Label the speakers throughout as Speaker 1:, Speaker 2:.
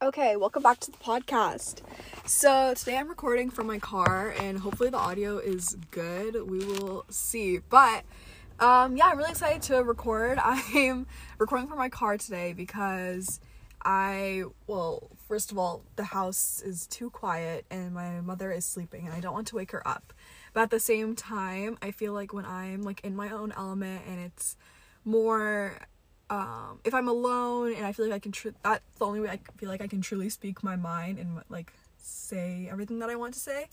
Speaker 1: Okay, welcome back to the podcast. So, today I'm recording from my car and hopefully the audio is good. We will see. But um yeah, I'm really excited to record. I'm recording from my car today because I well, first of all, the house is too quiet and my mother is sleeping and I don't want to wake her up. But at the same time, I feel like when I'm like in my own element and it's more um, if I'm alone and I feel like I can, tr- that's the only way I feel like I can truly speak my mind and like say everything that I want to say.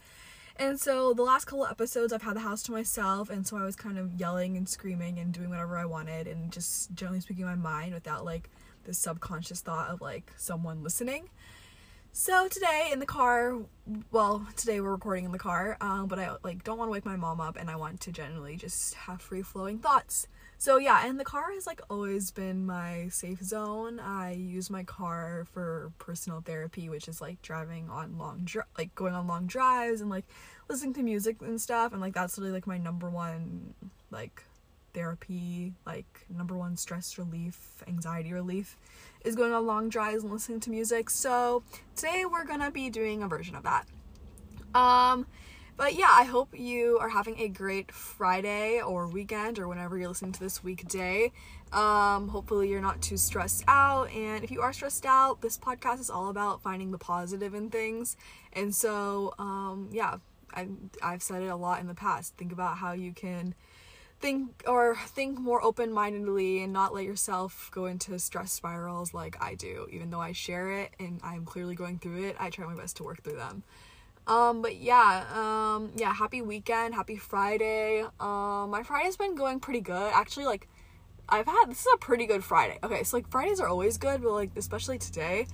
Speaker 1: And so the last couple episodes, I've had the house to myself, and so I was kind of yelling and screaming and doing whatever I wanted and just generally speaking my mind without like this subconscious thought of like someone listening. So today in the car, well, today we're recording in the car, um, but I like don't want to wake my mom up, and I want to generally just have free flowing thoughts. So yeah, and the car has like always been my safe zone. I use my car for personal therapy, which is like driving on long dri- like going on long drives and like listening to music and stuff and like that's really like my number one like therapy, like number one stress relief, anxiety relief is going on long drives and listening to music. So, today we're to be doing a version of that. Um but yeah, I hope you are having a great Friday or weekend or whenever you're listening to this weekday. Um, hopefully, you're not too stressed out. And if you are stressed out, this podcast is all about finding the positive in things. And so, um, yeah, I, I've said it a lot in the past. Think about how you can think or think more open-mindedly and not let yourself go into stress spirals like I do. Even though I share it and I'm clearly going through it, I try my best to work through them. Um, but yeah, um, yeah, happy weekend, happy Friday. Um, my Friday's been going pretty good. Actually, like, I've had this is a pretty good Friday. Okay, so like Fridays are always good, but like especially today.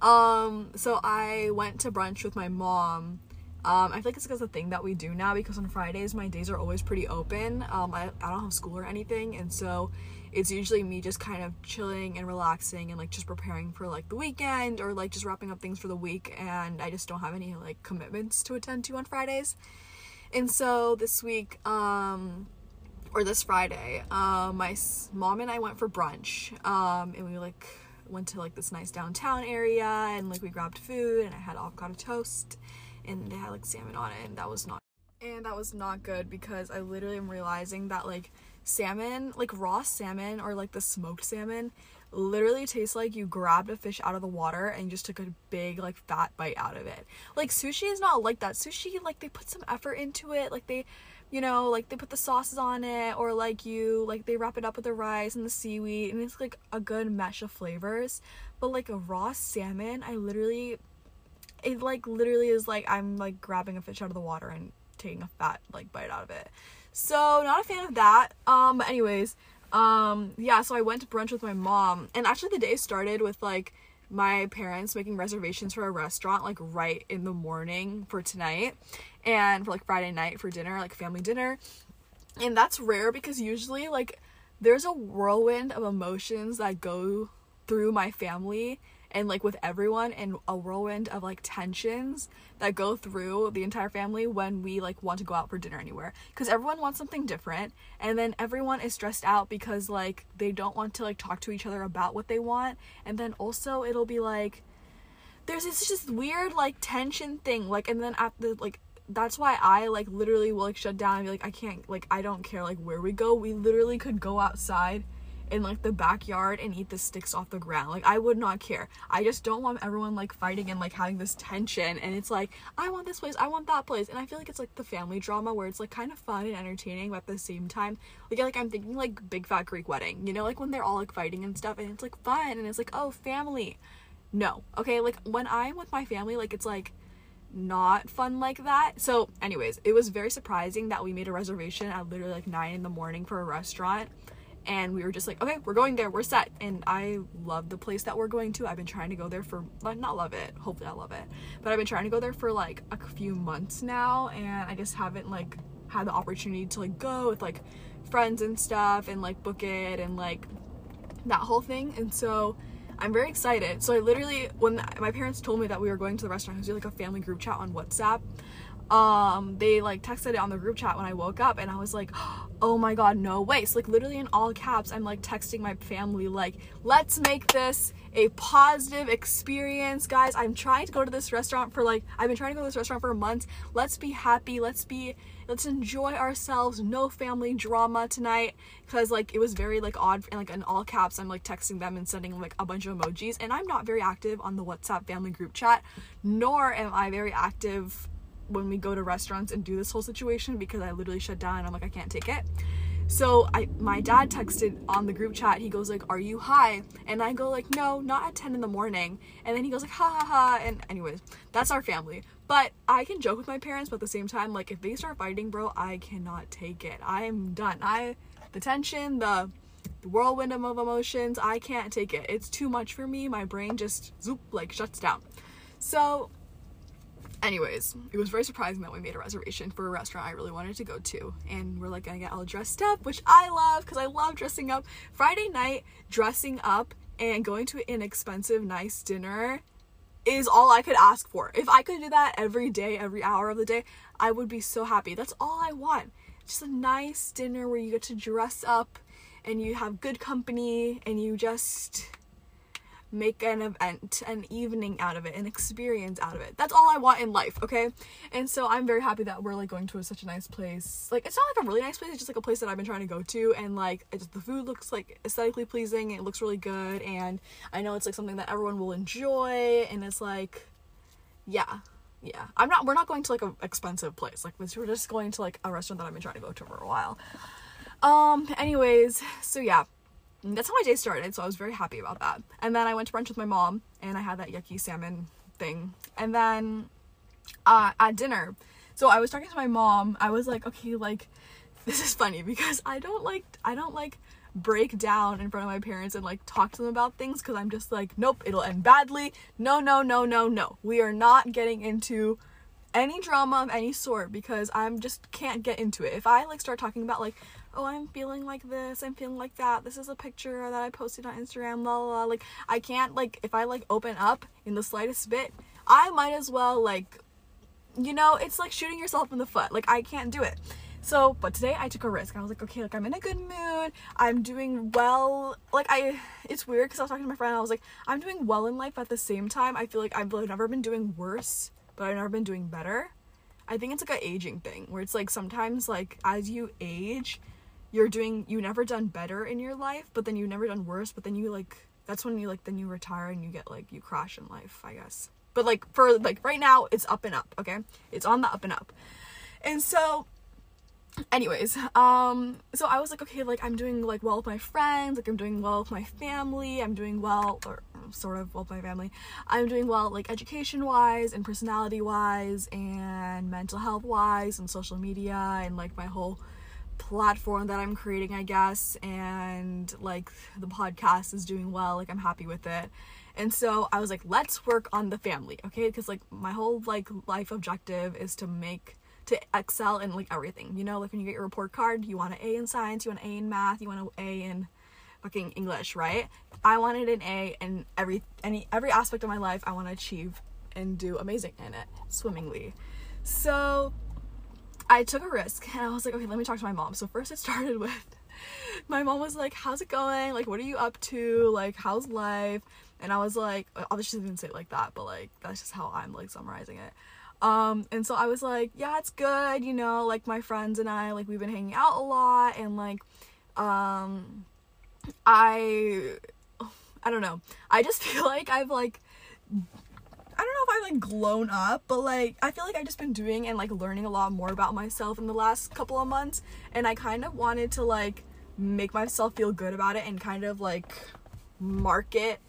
Speaker 1: Um, so I went to brunch with my mom. Um, I feel like it's because a thing that we do now because on Fridays my days are always pretty open. Um, I, I don't have school or anything, and so it's usually me just kind of chilling and relaxing and like just preparing for like the weekend or like just wrapping up things for the week and I just don't have any like commitments to attend to on Fridays. And so this week um or this Friday, um my mom and I went for brunch. Um and we like went to like this nice downtown area and like we grabbed food and I had avocado toast and they had like salmon on it and that was not and that was not good because I literally am realizing that like salmon, like raw salmon or like the smoked salmon, literally tastes like you grabbed a fish out of the water and just took a big like fat bite out of it. Like sushi is not like that. Sushi like they put some effort into it. Like they you know, like they put the sauces on it or like you like they wrap it up with the rice and the seaweed and it's like a good mesh of flavors. But like a raw salmon, I literally it like literally is like I'm like grabbing a fish out of the water and taking a fat like bite out of it. So not a fan of that. Um, but anyways, um, yeah. So I went to brunch with my mom, and actually the day started with like my parents making reservations for a restaurant like right in the morning for tonight, and for like Friday night for dinner, like family dinner. And that's rare because usually like there's a whirlwind of emotions that go through my family and like with everyone and a whirlwind of like tensions that go through the entire family when we like want to go out for dinner anywhere. Because everyone wants something different and then everyone is stressed out because like they don't want to like talk to each other about what they want and then also it'll be like there's this just weird like tension thing like and then at the like that's why I like literally will like shut down and be like I can't like I don't care like where we go we literally could go outside in like the backyard and eat the sticks off the ground. Like I would not care. I just don't want everyone like fighting and like having this tension and it's like I want this place, I want that place. And I feel like it's like the family drama where it's like kind of fun and entertaining but at the same time like like I'm thinking like big fat Greek wedding. You know like when they're all like fighting and stuff and it's like fun and it's like oh family. No. Okay, like when I'm with my family like it's like not fun like that. So, anyways, it was very surprising that we made a reservation at literally like 9 in the morning for a restaurant and we were just like okay we're going there we're set. And i love the place that we're going to. I've been trying to go there for like not love it hopefully i love it but i've been trying to go there for like a few months now and i just haven't like had the opportunity to like go with like friends and stuff and like book it and like that whole thing and so i'm very excited. So i literally when my parents told me that we were going to the restaurant it was like a family group chat on whatsapp um they like texted it on the group chat when I woke up and I was like oh my god no way. So like literally in all caps I'm like texting my family like let's make this a positive experience guys. I'm trying to go to this restaurant for like I've been trying to go to this restaurant for months. Let's be happy. Let's be let's enjoy ourselves. No family drama tonight because like it was very like odd. And like in all caps I'm like texting them and sending like a bunch of emojis. And I'm not very active on the WhatsApp family group chat nor am I very active when we go to restaurants and do this whole situation because I literally shut down and I'm like I can't take it. So I my dad texted on the group chat. He goes like, "Are you high?" And I go like, "No, not at 10 in the morning." And then he goes like, "Ha ha ha." And anyways, that's our family. But I can joke with my parents, but at the same time, like if they start fighting, bro, I cannot take it. I am done. I the tension, the the whirlwind of emotions, I can't take it. It's too much for me. My brain just zoop like shuts down. So anyways, it was very surprising that we made a reservation for a restaurant I really wanted to go to. And we're like gonna get all dressed up, which I love because I love dressing up. Friday night, dressing up and going to an expensive, nice dinner is all I could ask for. If I could do that every day, every hour of the day, I would be so happy. That's all I want. Just a nice dinner where you get to dress up and you have good company and you just make an event, an evening out of it, an experience out of it. That's all I want in life, okay? And so I'm very happy that we're like going to such a nice place. Like it's not like a really nice place, it's just like a place that I've been trying to go to and like the food looks like aesthetically pleasing, it looks really good and I know it's like something that everyone will enjoy and it's like yeah. Yeah. I'm not we're not going to like an expensive place. Like we're just going to like a restaurant that I've been trying to go to for a while. Um anyways, so yeah that's how my day started, so I was very happy about that. And then I went to brunch with my mom, and I had that yucky salmon thing. And then uh, at dinner, so I was talking to my mom. I was like, okay, like this is funny because I don't like I don't like break down in front of my parents and like talk to them about things because I'm just like, nope, it'll end badly. No, no, no, no, no. We are not getting into any drama of any sort because I'm just can't get into it. If I like start talking about like oh, I'm feeling like this, I'm feeling like that. This is a picture that I posted on Instagram, la la la. Like, I can't, like, if I, like, open up in the slightest bit, I might as well, like, you know, it's like shooting yourself in the foot. Like, I can't do it. So, but today I took a risk. I was like, okay, like, I'm in a good mood. I'm doing well. Like, I, it's weird because I was talking to my friend I was like, I'm doing well in life at the same time. I feel like I've never been doing worse, but I've never been doing better. I think it's like an aging thing where it's like sometimes, like, as you age, you're doing you never done better in your life but then you've never done worse but then you like that's when you like then you retire and you get like you crash in life i guess. But like for like right now it's up and up okay? It's on the up and up. And so anyways um so i was like okay like i'm doing like well with my friends like i'm doing well with my family i'm doing well or sort of well with my family. I'm doing well like education wise and personality wise and mental health wise and social media and like my whole platform that I'm creating, I guess, and like the podcast is doing well, like I'm happy with it. And so I was like, let's work on the family, okay? Because like my whole like life objective is to make to excel in like everything. You know, like when you get your report card, you want an A in science, you want an A in math, you want an A in fucking English, right? I wanted an A in every any every aspect of my life. I want to achieve and do amazing in it swimmingly. So I took a risk and I was like, okay, let me talk to my mom. So first it started with my mom was like, how's it going? Like, what are you up to? Like, how's life? And I was like, obviously she didn't say it like that, but like that's just how I'm like summarizing it. Um, and so I was like, yeah, it's good, you know, like my friends and I, like we've been hanging out a lot and like, um, I, I don't know. I just feel like I've like I don't know if I've like grown up, but like I feel like I've just been doing and like learning a lot more about myself in the last couple of months, and I kind of wanted to like make myself feel good about it and kind of like market,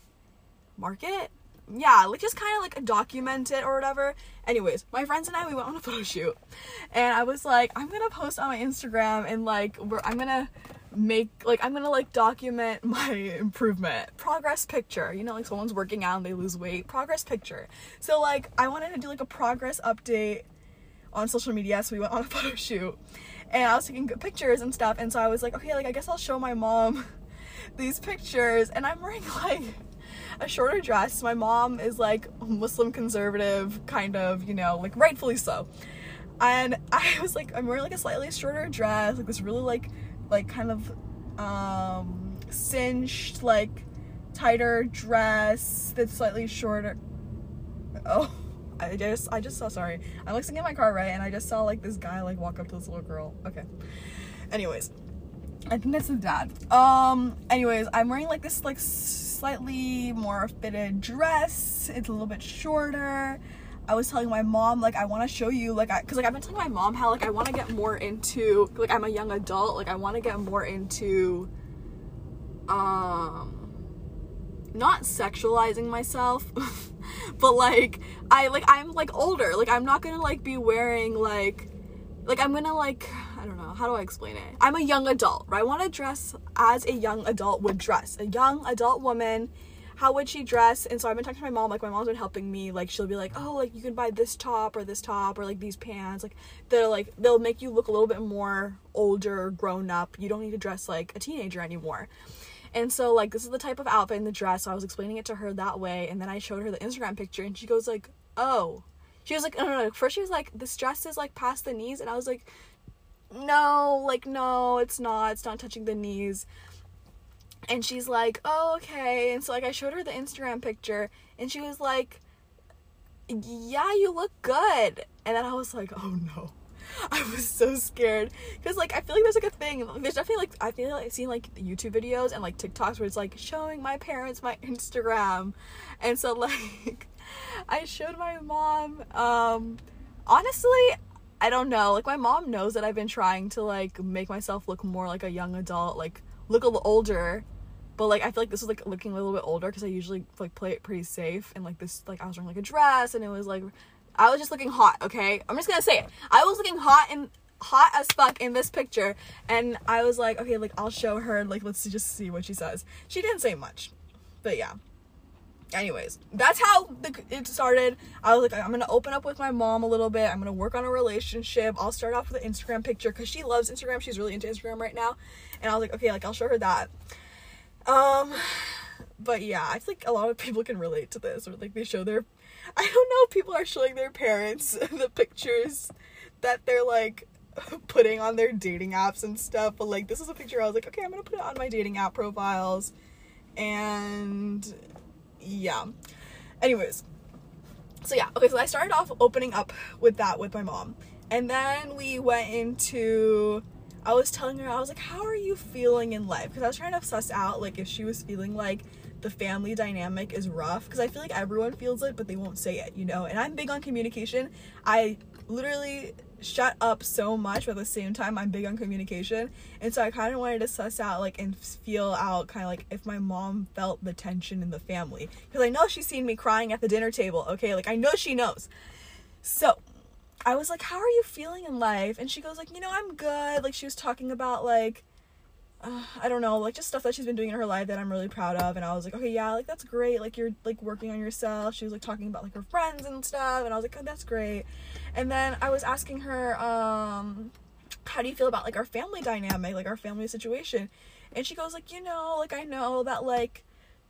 Speaker 1: market, yeah, like just kind of like document it or whatever. Anyways, my friends and I we went on a photo shoot, and I was like, I'm gonna post on my Instagram and like we're I'm gonna make like I'm gonna like document my improvement. Progress picture you know like someone's working out and they lose weight. Progress picture. So like I wanted to do like a progress update on social media so we went on a photo shoot. And I was taking good pictures and stuff and so I was like okay like I guess I'll show my mom these pictures. And I'm wearing like a shorter dress. My mom is like Muslim conservative kind of you know like rightfully so. And I was like, I'm wearing like a slightly shorter dress, like this really like like kind of um cinched like tighter dress that's slightly shorter. Oh, I just I just saw sorry. I'm like sitting in my car right, and I just saw like this guy like walk up to this little girl. Okay. Anyways, I think that's the dad. Um. Anyways, I'm wearing like this like slightly more fitted dress. It's a little bit shorter. I was telling my mom like I want to show you like because like I've been telling my mom how like I want to get more into like I'm a young adult like I want to get more into um not sexualizing myself but like I like I'm like older. Like I'm not gonna like be wearing like like I'm gonna like I don't know how do I explain it? I'm a young adult right? I want to dress as a young adult would dress. A young adult woman how would she dress? And so I've been talking to my mom, like my mom's been helping me, like she'll be like, oh, like you can buy this top or this top or like these pants. Like they're like they'll make you look a little bit more older, grown up. You don't need to dress like a teenager anymore. And so like this is the type of outfit in the dress. So I was explaining it to her that way, and then I showed her the Instagram picture, and she goes like, oh. She was like, no, no, no. First she was like, this dress is like past the knees, and I was like, no, like no, it's not. It's not touching the knees and she's like, "Oh, okay." And so like I showed her the Instagram picture and she was like, "Yeah, you look good." And then I was like, "Oh no." I was so scared because like I feel like there's like a thing. There's definitely like I feel like I've seen like YouTube videos and like TikToks where it's like showing my parents my Instagram, and so like I showed my mom. Um, honestly, I don't know. Like my mom knows that I've been trying to like make myself look more like a young adult, like look a little older but like I feel like this was like looking a little bit older because I usually like play it pretty safe and like this like I was wearing like a dress and it was like I was just looking hot, okay? I'm just gonna say it. I was looking hot and hot as fuck in this picture and I was like, okay, like I'll show her like let's just see what she says. She didn't say much. But yeah. Anyways, that's how the, it started. I was like, I'm gonna open up with my mom a little bit. I'm gonna work on a relationship. I'll start off with an Instagram picture because she loves Instagram. She's really into Instagram right now. And I was like, okay, like I'll show her that. Um, but yeah, I think a lot of people can relate to this, or like they show their, I don't know, people are showing their parents the pictures that they're like putting on their dating apps and stuff. But like, this is a picture I was like, okay, I'm gonna put it on my dating app profiles, and yeah. Anyways, so yeah, okay, so I started off opening up with that with my mom, and then we went into I was telling her, I was like, how are you feeling in life? Because I was trying to suss out, like, if she was feeling like the family dynamic is rough. Because I feel like everyone feels it, but they won't say it, you know? And I'm big on communication. I literally shut up so much, but at the same time, I'm big on communication. And so I kind of wanted to suss out, like, and feel out kind of like if my mom felt the tension in the family. Because I know she's seen me crying at the dinner table, okay? Like, I know she knows. So, I was like, "How are you feeling in life?" And she goes like, "You know, I'm good." Like she was talking about like uh, I don't know, like just stuff that she's been doing in her life that I'm really proud of. And I was like, "Okay, yeah, like that's great. Like you're like working on yourself." She was like talking about like her friends and stuff, and I was like, oh, "That's great." And then I was asking her um how do you feel about like our family dynamic, like our family situation? And she goes like, "You know, like I know that like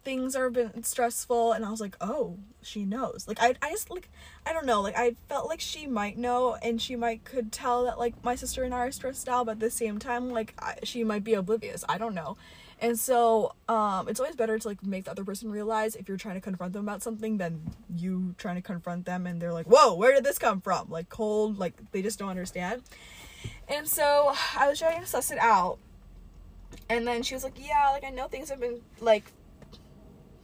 Speaker 1: things are been stressful and I was like, "Oh, she knows." Like I I just like I don't know, like I felt like she might know and she might could tell that like my sister and I are stressed out, but at the same time like I, she might be oblivious. I don't know. And so um it's always better to like make the other person realize if you're trying to confront them about something than you trying to confront them and they're like, "Whoa, where did this come from?" Like cold, like they just don't understand. And so I was trying to suss it out. And then she was like, "Yeah, like I know things have been like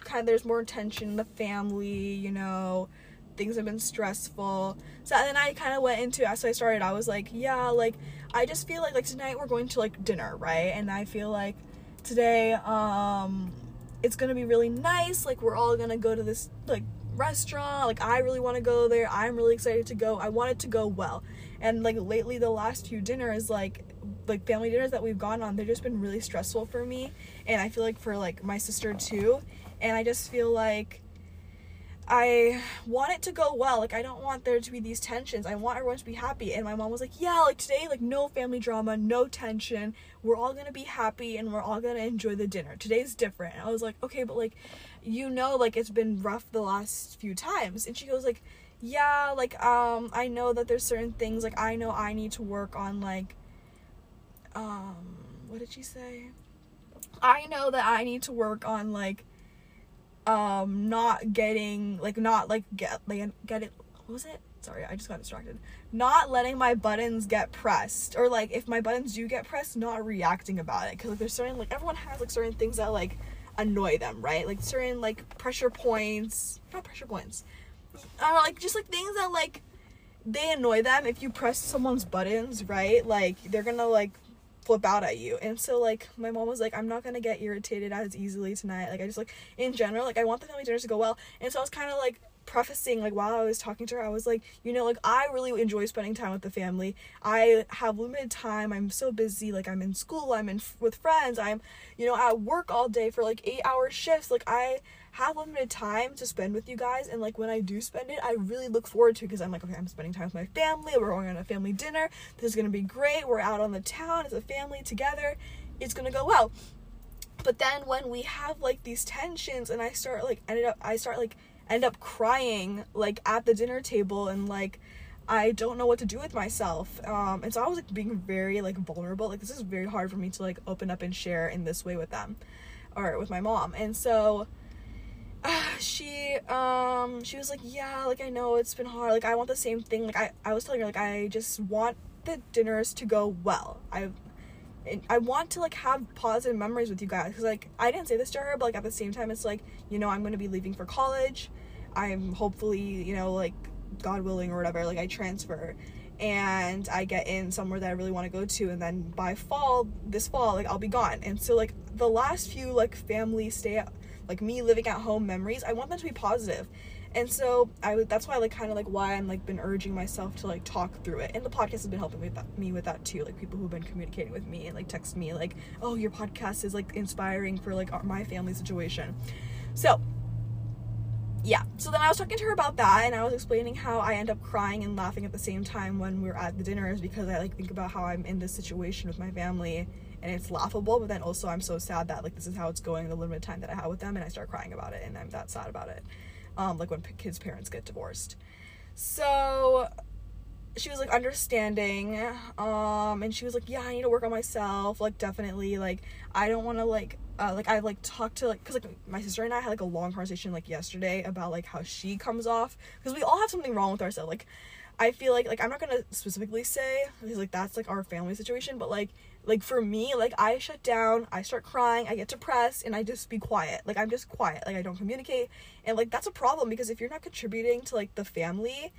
Speaker 1: kind of there's more tension in the family, you know, things have been stressful. So then I kind of went into as I started, I was like, yeah, like I just feel like like tonight we're going to like dinner, right? And I feel like today um it's going to be really nice. Like we're all going to go to this like restaurant. Like I really want to go there. I'm really excited to go. I want it to go well. And like lately the last few dinners like like family dinners that we've gone on, they've just been really stressful for me and I feel like for like my sister too and I just feel like I want it to go well. Like I don't want there to be these tensions. I want everyone to be happy. And my mom was like, "Yeah, like today like no family drama, no tension. We're all going to be happy and we're all going to enjoy the dinner. Today's different." And I was like, "Okay, but like you know like it's been rough the last few times." And she goes like, "Yeah, like um I know that there's certain things like I know I need to work on like um what did she say? I know that I need to work on like um not getting like not like get like get it what was it? Sorry i just got distracted. Not letting my buttons get pressed or like if my buttons do get pressed not reacting about it. Because like there's certain like everyone has like certain things that like annoy them right? Like certain like pressure points not pressure points. Uh, like just like things that like they annoy them. If you press someone's buttons right? Like they're gonna like flip out at you. And so like my mom was like, I'm not gonna get irritated as easily tonight. Like I just like in general, like I want the family dinners to go well. And so I was kinda like prefacing like while I was talking to her, I was like, you know, like I really enjoy spending time with the family. I have limited time. I'm so busy. Like I'm in school. I'm in f- with friends. I'm, you know, at work all day for like eight hour shifts. Like I have limited time to spend with you guys and like when I do spend it I really look forward to because I'm like okay I'm spending time with my family we're going on a family dinner this is gonna be great we're out on the town as a family together it's gonna go well but then when we have like these tensions and I start like ended up I start like end up crying like at the dinner table and like I don't know what to do with myself. Um, and so I was like being very like vulnerable. Like this is very hard for me to like open up and share in this way with them or with my mom. And so uh, she um she was like yeah like i know it's been hard like i want the same thing like i i was telling her like i just want the dinners to go well i I want to like have positive memories with you guys because like I didn't say this to her, but like at the same time, it's like you know I'm to be leaving for college. I'm hopefully you know like God willing or whatever like I transfer, and I get in somewhere that I really want to go to, and then by fall this fall like I'll be gone, and so like the last few like family stay at like me living at home memories i want them to be positive. And so i would that's why like kind of like why i'm like been urging myself to like talk through it. And the podcast has been helping with that, me with that too like people who've been communicating with me and like text me like oh your podcast is like inspiring for like our, my family situation. So yeah so then i was talking to her about that and i was explaining how i end up crying and laughing at the same time when we're at the dinners because i like think about how i'm in this situation with my family and it's laughable but then also i'm so sad that like this is how it's going the limited time that i have with them and i start crying about it and i'm that sad about it. Um like when p- kids parents get divorced. So she was like understanding um and she was like yeah i need to work on myself like definitely like i don't want to like uh, like I like talked to like because like my sister and I had like a long conversation like yesterday about like how she comes off because we all have something wrong with ourselves like I feel like like I'm not gonna specifically say because like that's like our family situation but like like for me like i shut down i start crying i get depressed and i just be quiet like i'm just quiet like i don't communicate and like that's a problem because if you're not contributing to like the family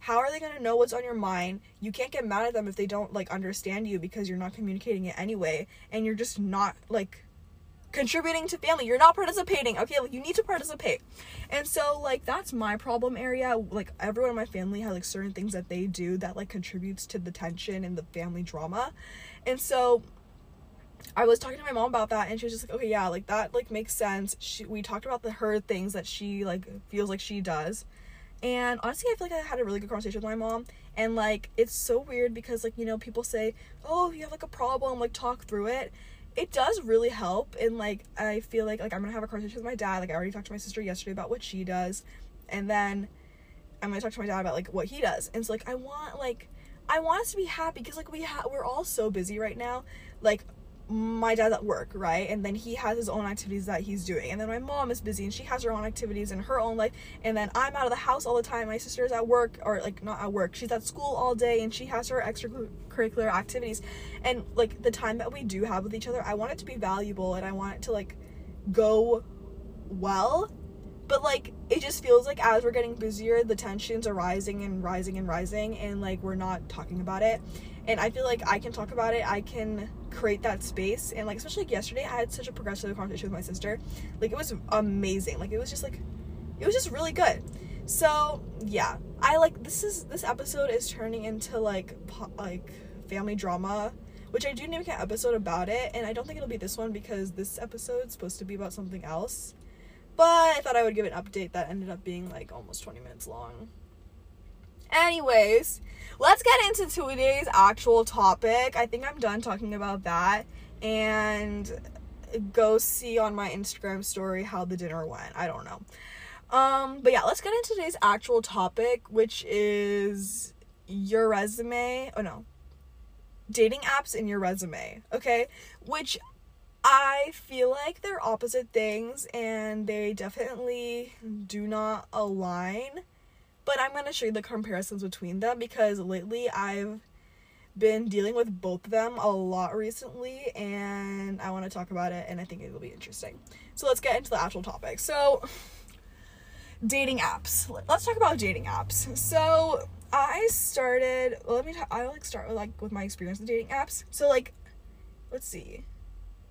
Speaker 1: how are they going to know what's on your mind? You can't get mad at them if they don't like understand you because you're not communicating it anyway and you're just not like contributing to family you're not participating okay like you need to participate and so like that's my problem area like everyone in my family has like certain things that they do that like contributes to the tension and the family drama and so I was talking to my mom about that and she was just like, okay, yeah, like that like makes sense. She we talked about the her things that she like feels like she does. And honestly, I feel like I had a really good conversation with my mom. And like it's so weird because like, you know, people say, Oh, if you have like a problem, like talk through it. It does really help and like I feel like like I'm gonna have a conversation with my dad. Like I already talked to my sister yesterday about what she does. And then I'm gonna talk to my dad about like what he does. And so like I want like I want us to be happy because like we ha- we're all so busy right now. Like my dad's at work, right? And then he has his own activities that he's doing. And then my mom is busy and she has her own activities in her own life. And then I'm out of the house all the time. My sister's at work or like not at work. She's at school all day and she has her extracurricular activities. And like the time that we do have with each other, I want it to be valuable and I want it to like go well but like it just feels like as we're getting busier the tensions are rising and rising and rising and like we're not talking about it and i feel like i can talk about it. I can create that space. And like especially like yesterday i had such a progressive conversation with my sister. Like it was amazing. Like it was just like it was just really good. So yeah. I like this is this episode is turning into like po- like family drama which i do need to make an episode about it. And i don't think it'll be this one because this episode is supposed to be about something else. But I thought I would give an update that ended up being like almost 20 minutes long. Anyways, let's get into today's actual topic. I think I'm done talking about that. And go see on my Instagram story how the dinner went. I don't know. Um, but yeah, let's get into today's actual topic, which is your resume. Oh no. Dating apps in your resume, okay? Which I feel like they're opposite things and they definitely do not align. But I'm going to show you the comparisons between them because lately I've been dealing with both of them a lot recently and I want to talk about it and I think it will be interesting. So let's get into the actual topic. So dating apps. Let's talk about dating apps. So I started well, let me t- I like start with like with my experience with dating apps. So like let's see.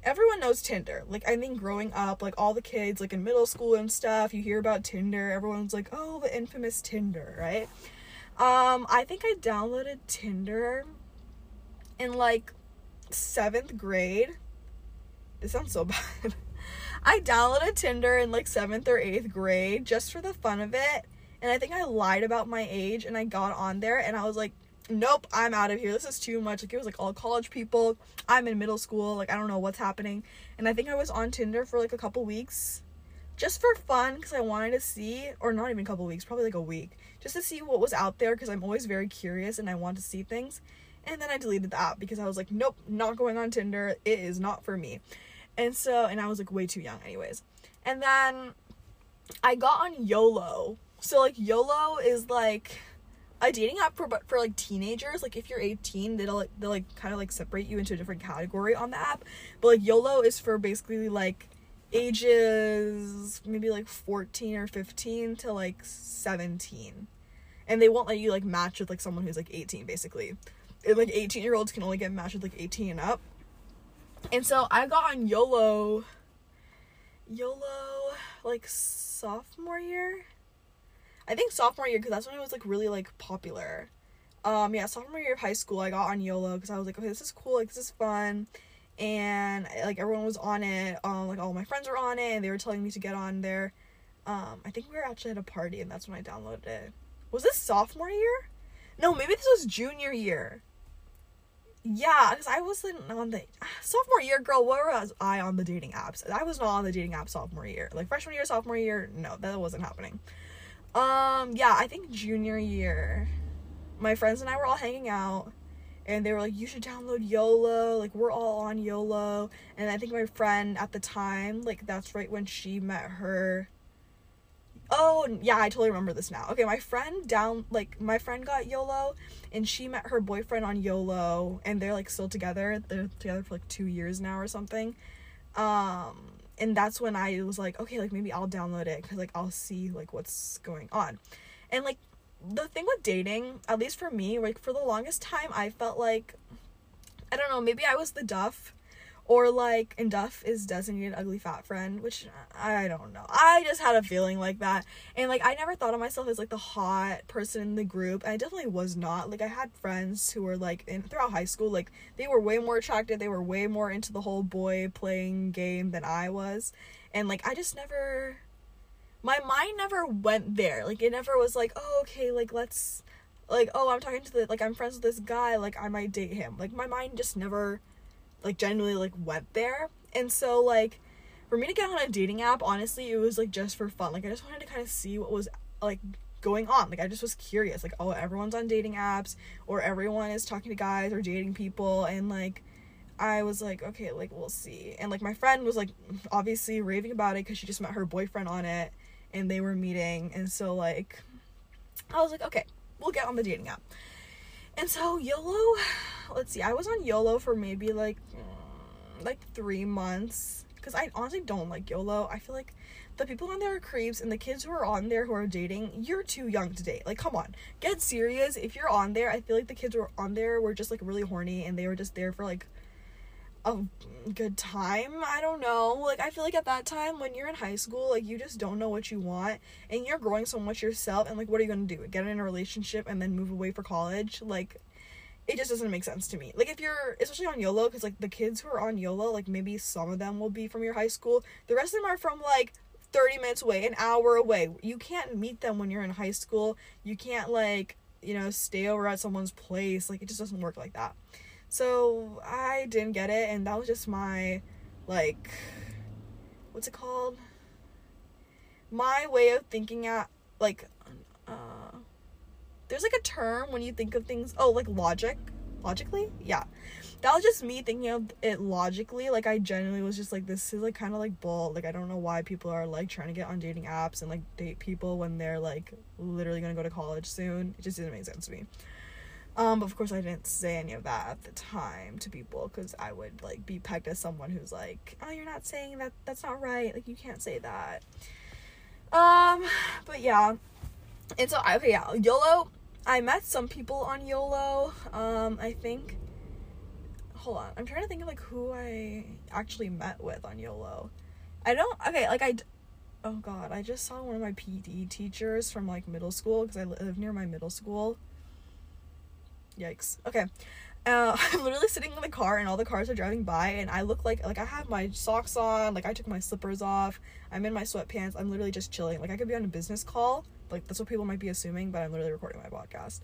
Speaker 1: Everyone knows Tinder. Like I think growing up, like all the kids like in middle school and stuff, you hear about Tinder, everyone's like, "Oh, the infamous Tinder," right? Um I think I downloaded Tinder in like seventh grade. This sounds so bad. I downloaded Tinder in like seventh or eighth grade just for the fun of it. And I think I lied about my age and I got on there and I was like, nope, I'm out of here. This is too much. Like, it was like all college people. I'm in middle school. Like, I don't know what's happening. And I think I was on Tinder for like a couple weeks just for fun because I wanted to see, or not even a couple weeks, probably like a week, just to see what was out there because I'm always very curious and I want to see things. And then I deleted the app because I was like, nope, not going on Tinder. It is not for me. And so, and I was like way too young, anyways. And then I got on YOLO. So, like, YOLO is like a dating app for but for like teenagers. Like, if you're 18, they'll they'll like kind of like separate you into a different category on the app. But like, YOLO is for basically like ages maybe like 14 or 15 to like 17 and they won't let you like match with like someone who's like 18 basically and like 18 year olds can only get matched with like 18 and up. And so I got on YOLO YOLO like sophomore year. I think sophomore year because that's when it was like really like popular. Um yeah, sophomore year of high school I got on YOLO because I was like, okay, this is cool, like this is fun. And like everyone was on it. Um like all my friends were on it and they were telling me to get on there. Um I think we were actually at a party and that's when I downloaded it. Was this sophomore year? No, maybe this was junior year. Yeah, because I wasn't on the sophomore year, girl. Where was I on the dating apps? I was not on the dating app sophomore year. Like freshman year, sophomore year, no, that wasn't happening. Um, yeah, I think junior year, my friends and I were all hanging out, and they were like, "You should download YOLO." Like we're all on YOLO, and I think my friend at the time, like that's right when she met her Oh, yeah, I totally remember this now. Okay, my friend down like my friend got YOLO and she met her boyfriend on YOLO and they're like still together. They're together for like 2 years now or something. Um and that's when I was like, okay, like maybe I'll download it cuz like I'll see like what's going on. And like the thing with dating, at least for me, like for the longest time I felt like I don't know, maybe I was the duff or like, and Duff is designated ugly fat friend, which I don't know. I just had a feeling like that. And like I never thought of myself as like the hot person in the group. I definitely was not. Like I had friends who were like in throughout high school, like they were way more attractive, they were way more into the whole boy playing game than I was. And like I just never my mind never went there. Like it never was like, oh okay, like let's like oh I'm talking to the like I'm friends with this guy, like I might date him. Like my mind just never like genuinely like went there. And so like for me to get on a dating app, honestly, it was like just for fun. Like I just wanted to kind of see what was like going on. Like I just was curious. Like oh, everyone's on dating apps or everyone is talking to guys or dating people and like I was like, okay, like we'll see. And like my friend was like obviously raving about it cuz she just met her boyfriend on it and they were meeting and so like I was like, okay, we'll get on the dating app. And so YOLO, let's see, I was on YOLO for maybe like mm, like three months because I honestly don't like YOLO. I feel like the people on there are creeps, and the kids who are on there who are dating, you're too young to date. Like, come on, get serious. If you're on there, I feel like the kids who are on there were just like really horny, and they were just there for like a good time. I don't know. Like I feel like at that time when you're in high school, like you just don't know what you want and you're growing so much yourself and like what are you going to do? Get in a relationship and then move away for college? Like it just doesn't make sense to me. Like if you're especially on YOLO cuz like the kids who are on YOLO, like maybe some of them will be from your high school. The rest of them are from like 30 minutes away, an hour away. You can't meet them when you're in high school. You can't like, you know, stay over at someone's place. Like it just doesn't work like that. So, I didn't get it and that was just my like what's it called? My way of thinking at like uh there's like a term when you think of things oh like logic logically? Yeah. That was just me thinking of it logically like i genuinely was just like this is like kind of like bull like i don't know why people are like trying to get on dating apps and like date people when they're like literally gonna go to college soon. It just didn't make sense to me um but of course i didn't say any of that at the time to people because i would like be pegged as someone who's like oh you're not saying that that's not right like you can't say that um but yeah and so okay yeah yolo I met some people on YOLO. Um, I think. Hold on, I'm trying to think of like who I actually met with on YOLO. I don't. Okay, like I. Oh God, I just saw one of my PD teachers from like middle school because I live near my middle school. Yikes. Okay. Uh, I'm literally sitting in the car and all the cars are driving by and I look like like I have my socks on, like I took my slippers off. I'm in my sweatpants. I'm literally just chilling. Like I could be on a business call like that's what people might be assuming, but I'm literally recording my podcast.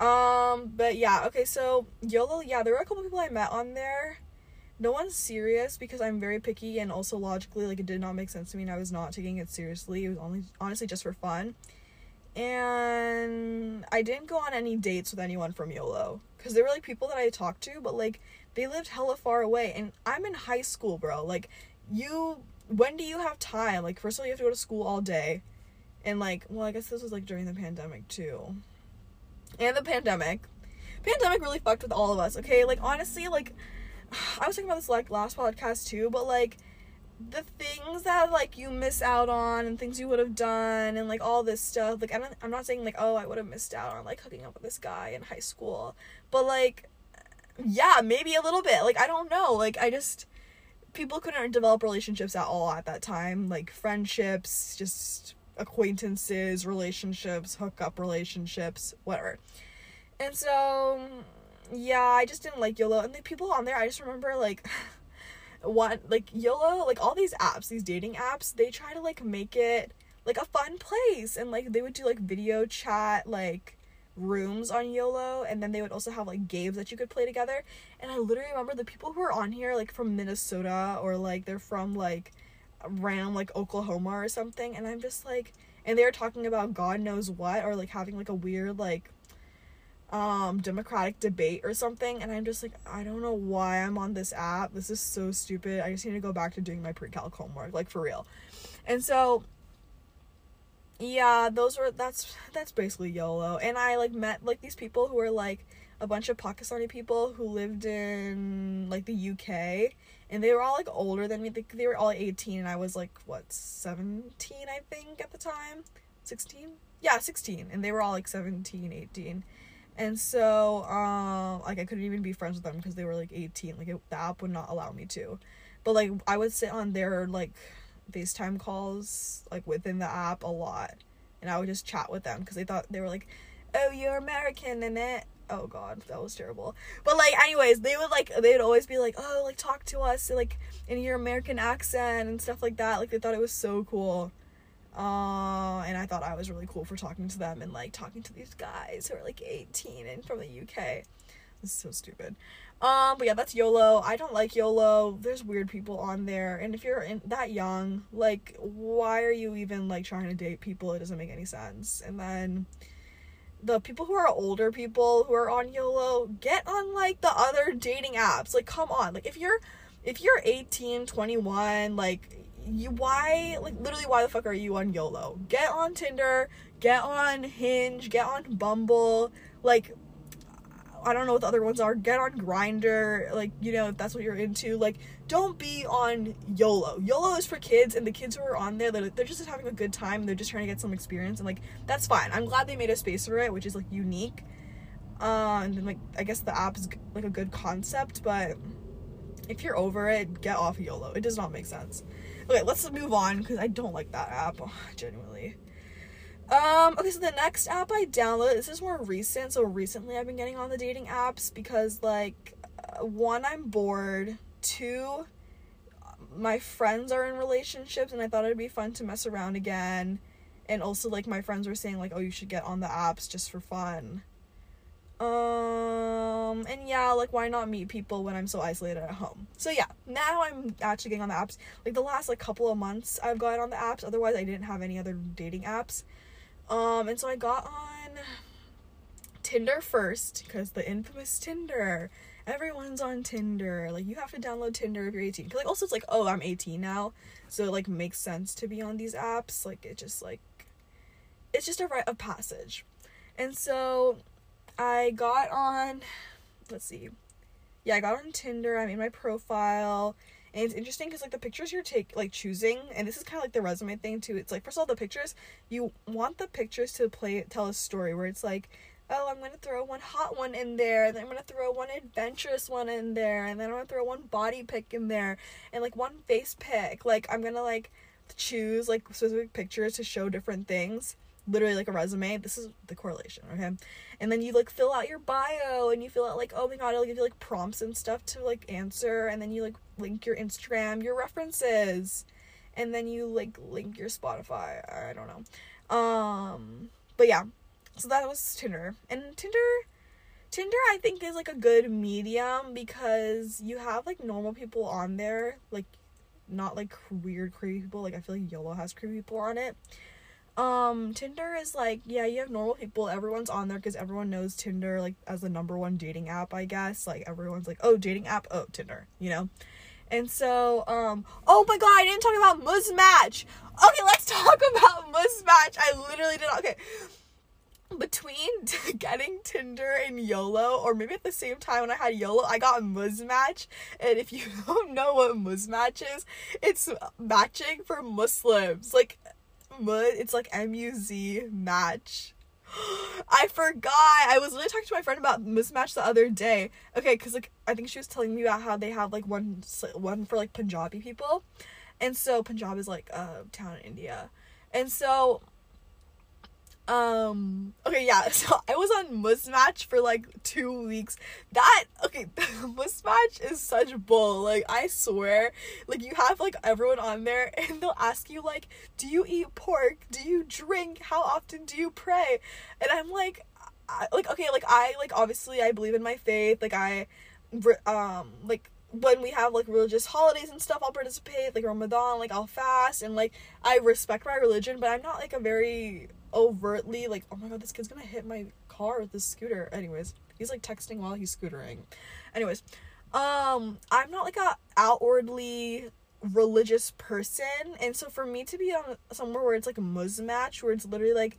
Speaker 1: Um, but yeah, okay, so YOLO, yeah, there were a couple people I met on there. No one's serious because I'm very picky and also logically like it did not make sense to me and I was not taking it seriously. It was only honestly just for fun. And I didn't go on any dates with anyone from YOLO because they were like people that I talked to, but like they lived hella far away. And I'm in high school, bro. Like you when do you have time? Like first of all you have to go to school all day. And like well i guess this was like during the pandemic too. And the pandemic. Pandemic really fucked with all of us okay? Like honestly like i was talking about this like last podcast too but like the things that like you miss out on and things you would have done and like all this stuff like I'm, I'm not saying like oh i would have missed out on like hooking up with this guy in high school but like yeah maybe a little bit like i don't know like i just people couldn't develop relationships at all at that time like friendships just acquaintances, relationships, hookup relationships, whatever. And so, yeah, I just didn't like YOLO. And the people on there, I just remember like, one like YOLO, like all these apps, these dating apps, they try to like make it like a fun place, and like they would do like video chat, like rooms on YOLO. And then they would also have like games that you could play together. And I literally remember the people who are on here like from Minnesota or like they're from like random like Oklahoma or something. And I'm just like and they were talking about God knows what or like having like a weird like um democratic debate or something and I'm just like I don't know why I'm on this app. This is so stupid. I just need to go back to doing my pre-calc homework like for real. And so yeah, those were that's that's basically YOLO. And I like met like these people who were like a bunch of Pakistani people who lived in like the UK and they were all like older than me. They, they were all 18 and I was like what 17 I think at the time. 16? Yeah, 16 and they were all like 17, 18. And so um like I couldn't even be friends with them because they were like 18. Like it, the app would not allow me to. But like I would sit on their like FaceTime calls like within the app a lot. And I would just chat with them because they thought they were like, "Oh, you're American and it oh god that was terrible but like anyways they would like they would always be like oh like talk to us like in your american accent and stuff like that like they thought it was so cool uh and i thought i was really cool for talking to them and like talking to these guys who are like 18 and from the uk it's so stupid. Um but yeah that's yolo. I don't like yolo. There's weird people on there. And if you're in that young like why are you even like trying to date people? It doesn't make any sense. And then the people who are older people who are on YOLO get on like the other dating apps. Like come on. Like if you're if you're 18, 21, like you why like literally why the fuck are you on YOLO? Get on Tinder, get on Hinge, get on Bumble. Like I don't know what the other ones are. Get on Grindr, like you know if that's what you're into. Like don't be on YOLO. YOLO is for kids, and the kids who are on there, they're, they're just having a good time. They're just trying to get some experience, and like that's fine. I'm glad they made a space for it, which is like unique. Uh, and then like I guess the app is like a good concept, but if you're over it, get off YOLO. It does not make sense. Okay, let's move on because I don't like that app. Genuinely. Um, okay, so the next app I downloaded, this is more recent, so recently I've been getting on the dating apps because, like, uh, one, I'm bored, two, my friends are in relationships and I thought it'd be fun to mess around again. And also like my friends were saying like, "Oh, you should get on the apps just for fun." Um, and yeah, like why not meet people when I'm so isolated at home? So yeah, now I'm actually getting on the apps. Like the last like couple of months I've gotten on the apps. Otherwise, I didn't have any other dating apps. Um, and so I got on Tinder first because the infamous Tinder. Everyone's on Tinder. Like you have to download Tinder if you're 18. Cause like also it's like, oh, I'm 18 now. So it like makes sense to be on these apps. Like it just like it's just a rite of passage. And so I got on let's see. Yeah, I got on Tinder. I made my profile. And it's interesting because like the pictures you're take like choosing, and this is kind of like the resume thing too. It's like first of all the pictures you want the pictures to play tell a story where it's like oh, I'm gonna throw one hot one in there, then I'm gonna throw one adventurous one in there, and then I'm gonna throw one body pic in there, and like one face pic. Like I'm gonna like choose like specific pictures to show different things. Literally like a resume. This is the correlation, okay? And then you like fill out your bio and you fill out like, oh my god, it'll give you like prompts and stuff to like answer, and then you like link your Instagram, your references, and then you like link your Spotify. I don't know. Um but yeah, so that was Tinder. And Tinder Tinder I think is like a good medium because you have like normal people on there, like not like weird creepy people. Like I feel like YOLO has creepy people on it. Um Tinder is like yeah, you have normal people. Everyone's on there cuz everyone knows Tinder like as the number one dating app, I guess. Like everyone's like, "Oh, dating app, oh, Tinder," you know. And so, um, oh my god, I didn't talk about Muzmatch. Okay, let's talk about Muzmatch. I literally did not. Okay, between getting Tinder and YOLO, or maybe at the same time when I had YOLO, I got Muzmatch. And if you don't know what Muzmatch is, it's matching for Muslims. Like, Mud, it's like M U Z match. I forgot. I was literally talking to my friend about Muzmatch the other day. Okay, because like I think she was telling me about how they have like one one for like Punjabi people, and so Punjab is like a town in India, and so um okay yeah so i was on Muzmatch for like two weeks. That okay Muzmatch is such bull like i swear. Like you have like everyone on there and they'll ask you like do you eat pork? Do you drink? How often do you pray? And i'm like I, like okay like i like obviously i believe in my faith. Like i um like when we have like religious holidays and stuff, I'll participate, like Ramadan, like I'll fast and like I respect my religion, but I'm not like a very overtly like, oh my god, this kid's gonna hit my car with this scooter. Anyways, he's like texting while he's scootering. Anyways, um, I'm not like a outwardly religious person, and so for me to be on somewhere where it's like a Muzmatch, where it's literally like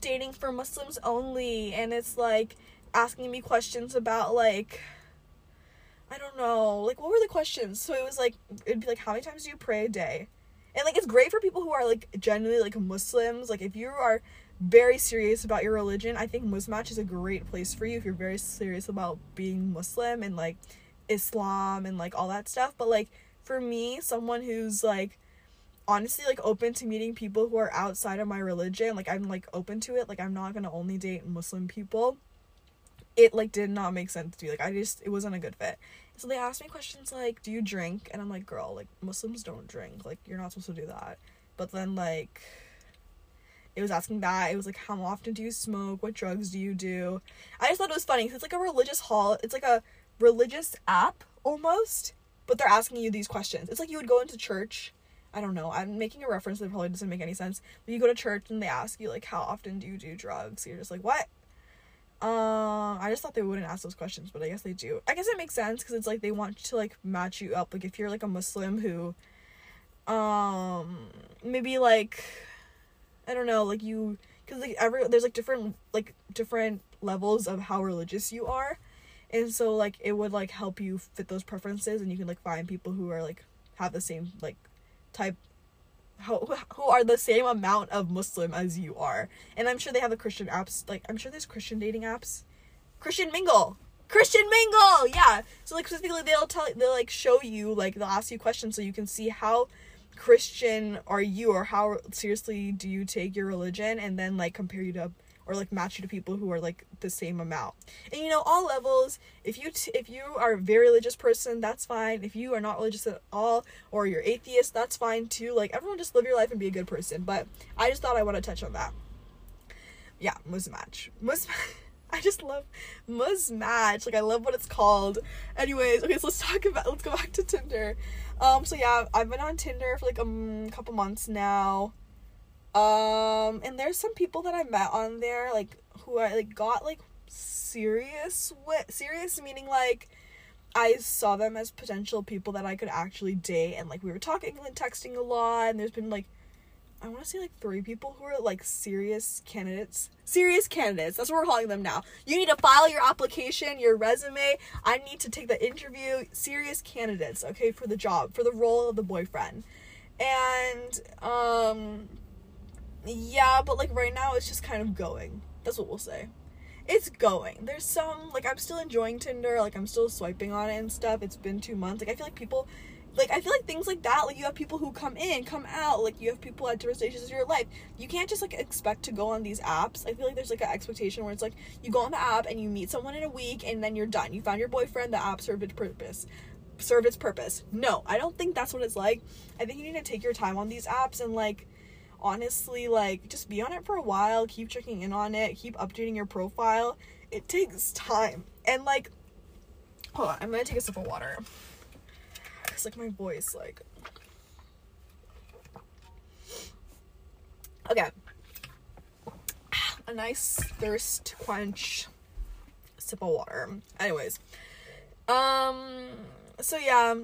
Speaker 1: dating for Muslims only, and it's like asking me questions about like I don't know, like what were the questions? So it was like it'd be like how many times do you pray a day? And like it's great for people who are like genuinely like muslims. Like if you are very serious about your religion i think Muzmatch is a great place for you if you're very serious about being muslim and like islam and like all that stuff. But like for me someone who's like honestly like open to meeting people who are outside of my religion like i'm like open to it. Like i'm not gonna only date muslim people. It like did not make sense to me. Like i just it wasn't a good fit so they asked me questions like, "Do you drink?" And I'm like, "Girl, like Muslims don't drink. Like you're not supposed to do that." But then like it was asking that. It was like, "How often do you smoke? What drugs do you do?" I just thought it was funny cuz it's like a religious hall. It's like a religious app almost, but they're asking you these questions. It's like you would go into church I don't know. I'm making a reference that probably doesn't make any sense. But you go to church and they ask you like how often do you do drugs? You're just like, "What?" Um, I just thought they wouldn't ask those questions, but I guess they do. I guess it makes sense because it's like they want to like match you up. Like if you're like a Muslim who, um, maybe like, I don't know, like you, because like every there's like different like different levels of how religious you are, and so like it would like help you fit those preferences, and you can like find people who are like have the same like type who, are the same amount of Muslim as you are. And I'm sure they have the Christian apps. Like, I'm sure there's Christian dating apps. Christian Mingle! Christian Mingle! Yeah! So, like, specifically, they'll tell, they'll, like, show you, like, they'll ask you questions so you can see how Christian are you or how seriously do you take your religion and then, like, compare you to or like match you to people who are like the same amount. And you know, all levels, if you t- if you are a very religious person, that's fine. If you are not religious at all or you're atheist, that's fine too. Like everyone just live your life and be a good person. But I just thought I want to touch on that. Yeah, Muzmatch. Muz I just love Muzmatch. Like I love what it's called. Anyways, okay, so let's talk about let's go back to Tinder. Um so yeah, I've been on Tinder for like a um, couple months now. Um, and there's some people that I met on there, like who I like got like serious with serious meaning like I saw them as potential people that I could actually date, and like we were talking and texting a lot, and there's been like I want to say like three people who are like serious candidates. Serious candidates. That's what we're calling them now. You need to file your application, your resume. I need to take the interview. Serious candidates, okay, for the job, for the role of the boyfriend. And um yeah, but like right now it's just kind of going. That's what we'll say. It's going. There's some like I'm still enjoying Tinder, like I'm still swiping on it and stuff. It's been 2 months. Like I feel like people like I feel like things like that, like you have people who come in, come out, like you have people at different stages of your life. You can't just like expect to go on these apps. I feel like there's like an expectation where it's like you go on the app and you meet someone in a week and then you're done. You found your boyfriend, the app served its purpose. Served its purpose. No, I don't think that's what it's like. I think you need to take your time on these apps and like honestly like just be on it for a while keep checking in on it keep updating your profile. It takes time. And like hold on i'm gonna take a sip of water. It's like my voice like okay. A nice thirst quench sip of water. Anyways um so yeah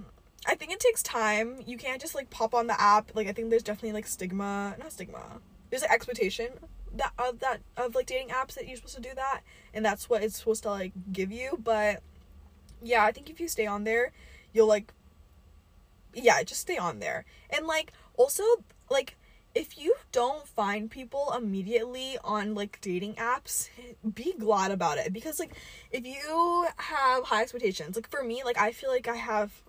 Speaker 1: I think it takes time. You can't just like pop on the app. Like I think there's definitely like stigma, not stigma. There's an expectation that of that of like dating apps that you're supposed to do that, and that's what it's supposed to like give you. But yeah, I think if you stay on there, you'll like yeah, just stay on there. And like also like if you don't find people immediately on like dating apps, be glad about it because like if you have high expectations, like for me, like I feel like I have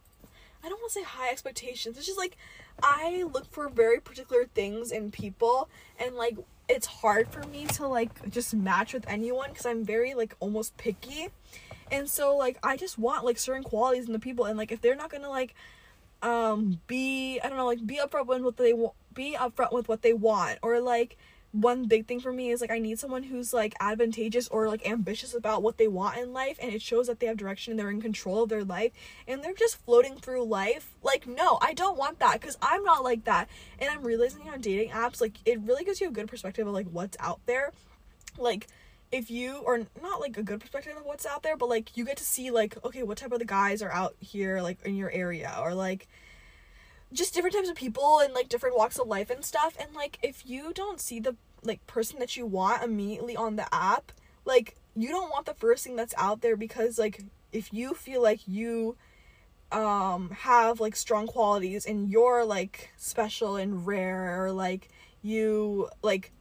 Speaker 1: I don't want to say high expectations. It's just like I look for very particular things in people and like it's hard for me to like just match with anyone because I'm very like almost picky. And so like I just want like certain qualities in the people and like if they're not going to like um be I don't know like be upfront with what they want be upfront with what they want or like one big thing for me is like I need someone who's like advantageous or like ambitious about what they want in life and it shows that they have direction and they're in control of their life and they're just floating through life. Like no, I don't want that cuz I'm not like that. And I'm realizing on dating apps like it really gives you a good perspective of like what's out there. Like if you are not like a good perspective of what's out there, but like you get to see like okay, what type of the guys are out here like in your area or like just different types of people and like different walks of life and stuff. And like if you don't see the like person that you want immediately on the app like you don't want the first thing that's out there because like if you feel like you um have like strong qualities and you're like special and rare or like you like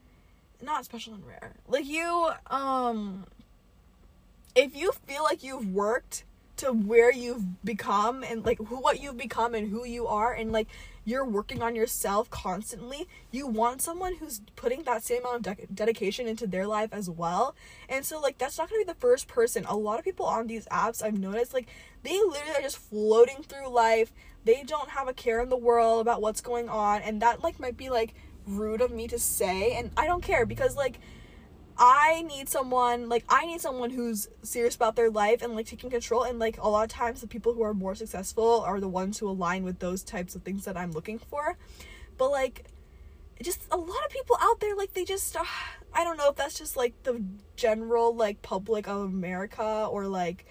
Speaker 1: not special and rare. Like you um if you feel like you've worked to where you've become and like who what you've become and who you are and like you're working on yourself constantly you want someone who's putting that same amount of de- dedication into their life as well. And so like that's not to be the first person. A lot of people on these apps i've noticed like they literally are just floating through life. They don't have a care in the world about what's going on and that like might be like rude of me to say and i don't care because like I need someone like I need someone who's serious about their life and like taking control and like a lot of times the people who are more successful are the ones who align with those types of things that I'm looking for. But like just a lot of people out there like they just uh, I don't know if that's just like the general like public of America or like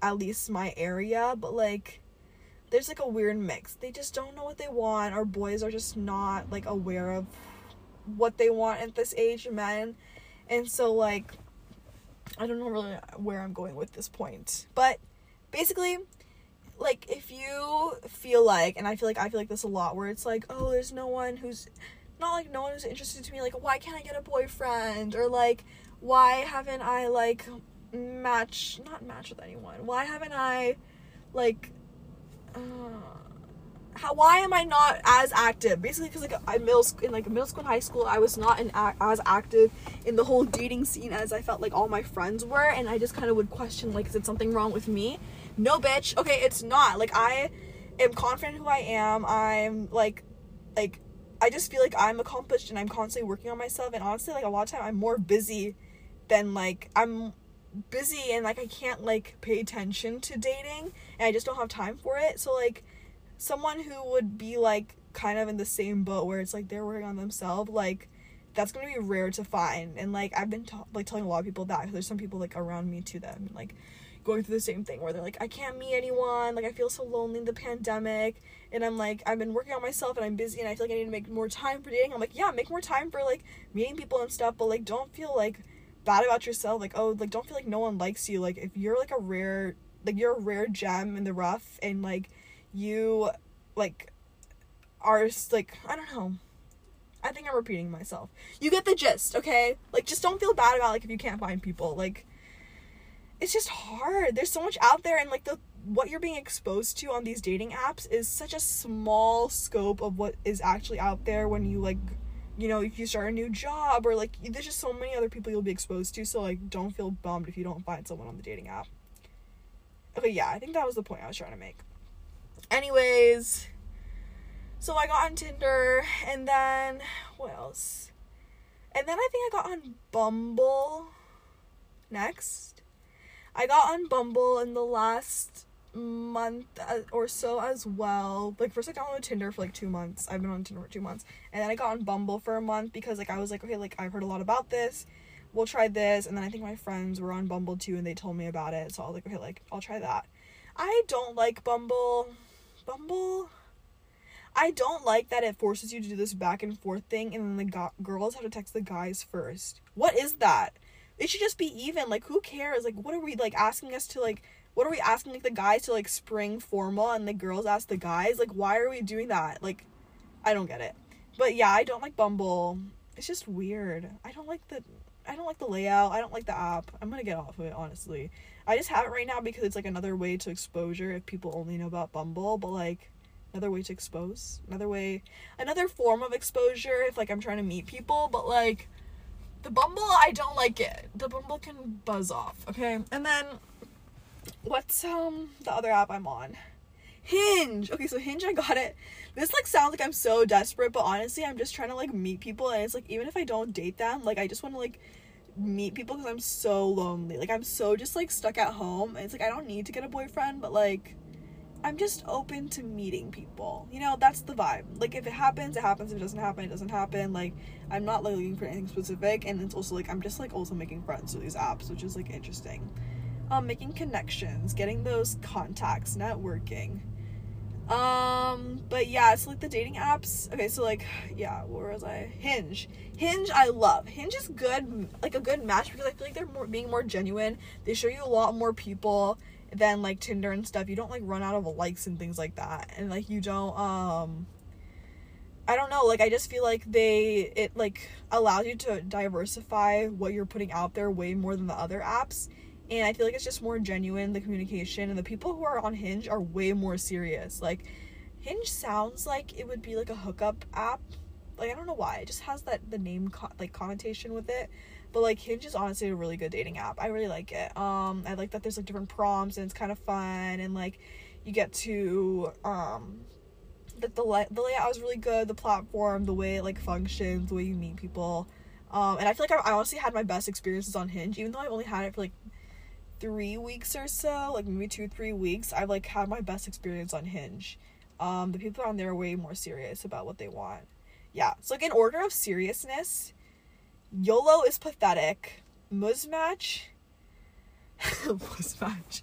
Speaker 1: at least my area, but like there's like a weird mix. They just don't know what they want or boys are just not like aware of what they want at this age men and so like I don't know really where I'm going with this point. But basically like if you feel like and I feel like I feel like this a lot where it's like, "Oh, there's no one who's not like no one who's interested to me like why can't I get a boyfriend?" or like why haven't I like match not match with anyone? Why haven't I like how, why am I not as active? Basically, because like I middle school, in like middle school and high school, I was not in as active in the whole dating scene as I felt like all my friends were, and I just kind of would question like, is it something wrong with me? No, bitch. Okay, it's not. Like I am confident who I am. I'm like, like I just feel like I'm accomplished and I'm constantly working on myself. And honestly, like a lot of time, I'm more busy than like I'm busy and like I can't like pay attention to dating and I just don't have time for it. So like someone who would be like kind of in the same boat where it's like they're working on themselves like that's gonna be rare to find. And like i've been like telling a lot of people that there's some people like around me to them like going through the same thing where they're like i can't meet anyone. Like i feel so lonely in the pandemic. And i'm like i've been working on myself and i'm busy and i feel like i need to make more time for dating. I'm like yeah make more time for like meeting people and stuff but like don't feel like bad about yourself. Like oh like don't feel like no one likes you. Like if you're like a rare like you're a rare gem in the rough and like you like are like I don't know. I think I'm repeating myself. You get the gist, okay? Like just don't feel bad about like if you can't find people. Like it's just hard. There's so much out there and like the what you're being exposed to on these dating apps is such a small scope of what is actually out there when you like you know, if you start a new job or like there's just so many other people you'll be exposed to, so like don't feel bummed if you don't find someone on the dating app. Okay, yeah, I think that was the point I was trying to make. Anyways, so I got on Tinder and then what else? And then I think I got on Bumble next. I got on Bumble in the last month uh, or so as well. Like first I got on Tinder for like 2 months. I've been on Tinder for 2 months. And then I got on Bumble for a month because like I was like okay, like I've heard a lot about this. We'll try this. And then I think my friends were on Bumble too and they told me about it. So I was like okay, like I'll try that. I don't like Bumble. Bumble. I don't like that it forces you to do this back and forth thing, and then the go- girls have to text the guys first. What is that? It should just be even. Like, who cares? Like, what are we like asking us to like? What are we asking like the guys to like spring formal, and the girls ask the guys? Like, why are we doing that? Like, I don't get it. But yeah, I don't like Bumble. It's just weird. I don't like the. I don't like the layout. I don't like the app. I'm gonna get off of it honestly. I just have it right now because it's like another way to exposure if people only know about Bumble, but like another way to expose, another way, another form of exposure if like I'm trying to meet people, but like the Bumble, I don't like it. The Bumble can buzz off, okay? And then what's um the other app I'm on? Hinge. Okay, so Hinge, I got it. This like sounds like I'm so desperate, but honestly, I'm just trying to like meet people, and it's like even if I don't date them, like I just want to like meet people because I'm so lonely. Like I'm so just like stuck at home. And it's like I don't need to get a boyfriend, but like I'm just open to meeting people. You know, that's the vibe. Like if it happens, it happens. If it doesn't happen, it doesn't happen. Like I'm not like looking for anything specific and it's also like I'm just like also making friends through these apps, which is like interesting. Um making connections, getting those contacts, networking. Um, but yeah, it's like the dating apps. Okay, so like, yeah, where was I? Hinge. Hinge, I love. Hinge is good, like a good match because I feel like they're more being more genuine. They show you a lot more people than like Tinder and stuff. You don't like run out of likes and things like that, and like you don't um. I don't know, like I just feel like they it like allows you to diversify what you're putting out there way more than the other apps and I feel like it's just more genuine the communication and the people who are on Hinge are way more serious. Like Hinge sounds like it would be like a hookup app. Like I don't know why. It just has that the name co- like connotation with it. But like Hinge is honestly a really good dating app. I really like it. Um I like that there's like different prompts and it's kind of fun and like you get to um that the la- the layout is really good, the platform, the way it like functions, the way you meet people. Um, and I feel like I, I honestly had my best experiences on Hinge, even though I've only had it for like three weeks or so, like maybe two, three weeks, I've like had my best experience on Hinge. Um, the people on there are way more serious about what they want. Yeah, so like in order of seriousness, YOLO is pathetic. Muzmatch. Muzmatch.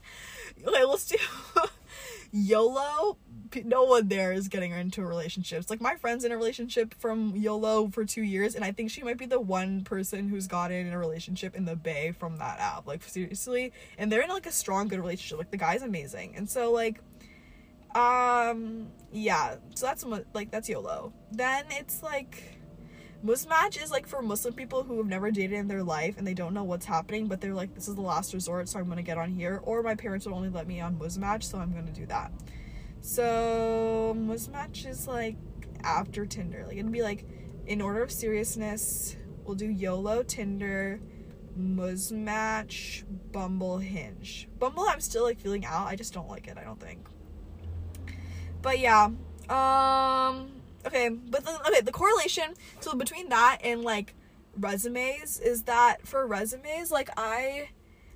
Speaker 1: Okay, let's do YOLO, no one there is getting into relationships. Like my friend's in a relationship from YOLO for two years, and I think she might be the one person who's gotten in a relationship in the Bay from that app. Like seriously, and they're in like a strong, good relationship. Like the guy's amazing, and so like, um, yeah. So that's like that's YOLO. Then it's like. Muzmatch is like for Muslim people who have never dated in their life and they don't know what's happening, but they're like, this is the last resort, so I'm gonna get on here. Or my parents would only let me on Muzmatch, so I'm gonna do that. So Muzmatch is like after Tinder. Like it'd be like in order of seriousness, we'll do YOLO, Tinder, Muzmatch, Bumble, Hinge. Bumble I'm still like feeling out. I just don't like it, I don't think. But yeah. Um okay, but the, okay, the correlation so between that and like resumes is that for resumes like I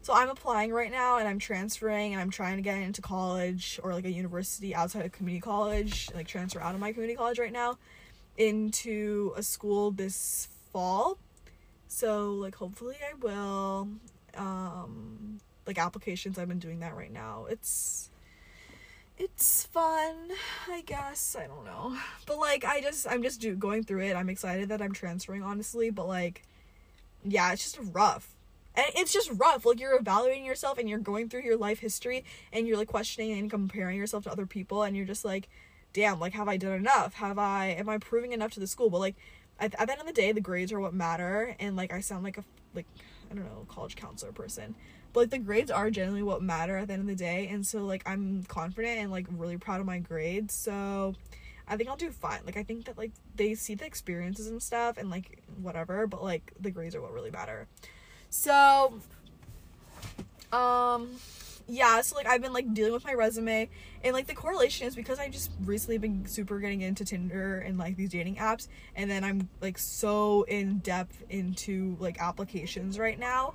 Speaker 1: so I'm applying right now and I'm transferring and I'm trying to get into college or like a university outside of community college, like transfer out of my community college right now into a school this fall. So like hopefully I will um like applications I've been doing that right now. It's it's fun, I guess. I don't know. But like I just I'm just do going through it. I'm excited that I'm transferring honestly, but like yeah, it's just rough and it's just rough like you're evaluating yourself and you're going through your life history and you're like questioning and comparing yourself to other people and you're just like damn like have i done enough have i am i proving enough to the school but like at, at the end of the day the grades are what matter and like i sound like a like i don't know college counselor person but like the grades are generally what matter at the end of the day and so like i'm confident and like really proud of my grades so I think I'll do fine. Like I think that like they see the experiences and stuff and like whatever, but like the grades are what really matter. So, um, yeah, so like I've been like dealing with my resume and like the correlation is because I just recently been super getting into Tinder and like these dating apps and then I'm like so in depth into like applications right now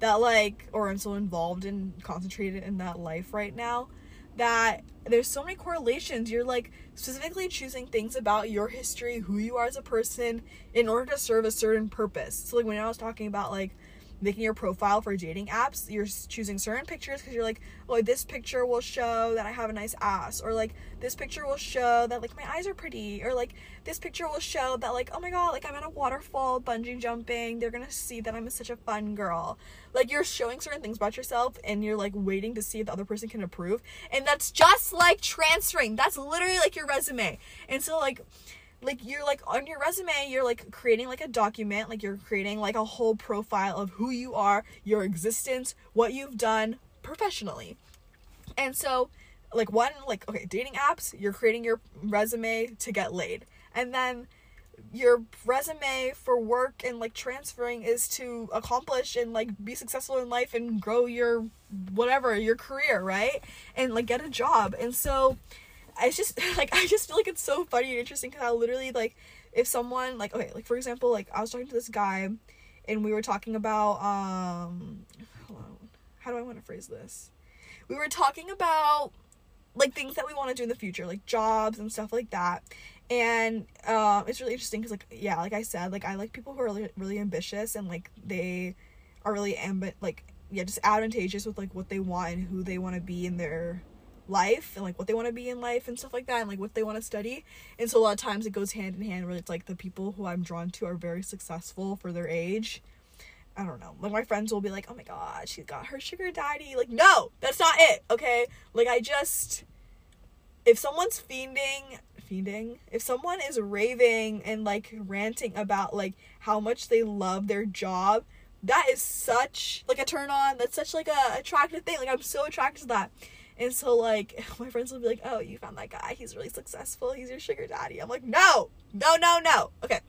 Speaker 1: that like or I'm so involved and concentrated in that life right now that there's so many correlations. You're like specifically choosing things about your history, who you are as a person in order to serve a certain purpose. So like when I was talking about like making your profile for dating apps, you're choosing certain pictures because you're like, oh, this picture will show that I have a nice ass, or like this picture will show that like my eyes are pretty, or like this picture will show that like, oh my god, like I'm at a waterfall bungee jumping. They're gonna see that I'm such a fun girl. Like you're showing certain things about yourself, and you're like waiting to see if the other person can approve, and that's just like transferring. That's literally like your resume, and so like like you're like on your resume you're like creating like a document like you're creating like a whole profile of who you are your existence what you've done professionally. And so like one like okay dating apps you're creating your resume to get laid. And then your resume for work and like transferring is to accomplish and like be successful in life and grow your whatever your career right? And like get a job. And so I just like I just feel like it's so funny and interesting because I literally like if someone like okay like for example like I was talking to this guy and we were talking about um how do I want to phrase this? We were talking about like things that we want to do in the future like jobs and stuff like that. And um it's really interesting because like yeah like I said like I like people who are really really ambitious and like they are really amb like yeah just advantageous with like what they want and who they want to be in their life and like what they want to be in life and stuff like that and like what they want to study. And so a lot of times it goes hand in hand where it's like the people who i'm drawn to are very successful for their age. I don't know. Like my friends will be like oh my god she got her sugar daddy. Like no that's not it okay? Like i just if someone's fiending fiending? If someone is raving and like ranting about like how much they love their job that is such like a turn on. That's such like a attractive thing. Like i'm so attracted to that and so like my friends will be like, "Oh, you found that guy. He's really successful. He's your sugar daddy." I'm like, "No. No, no, no." Okay.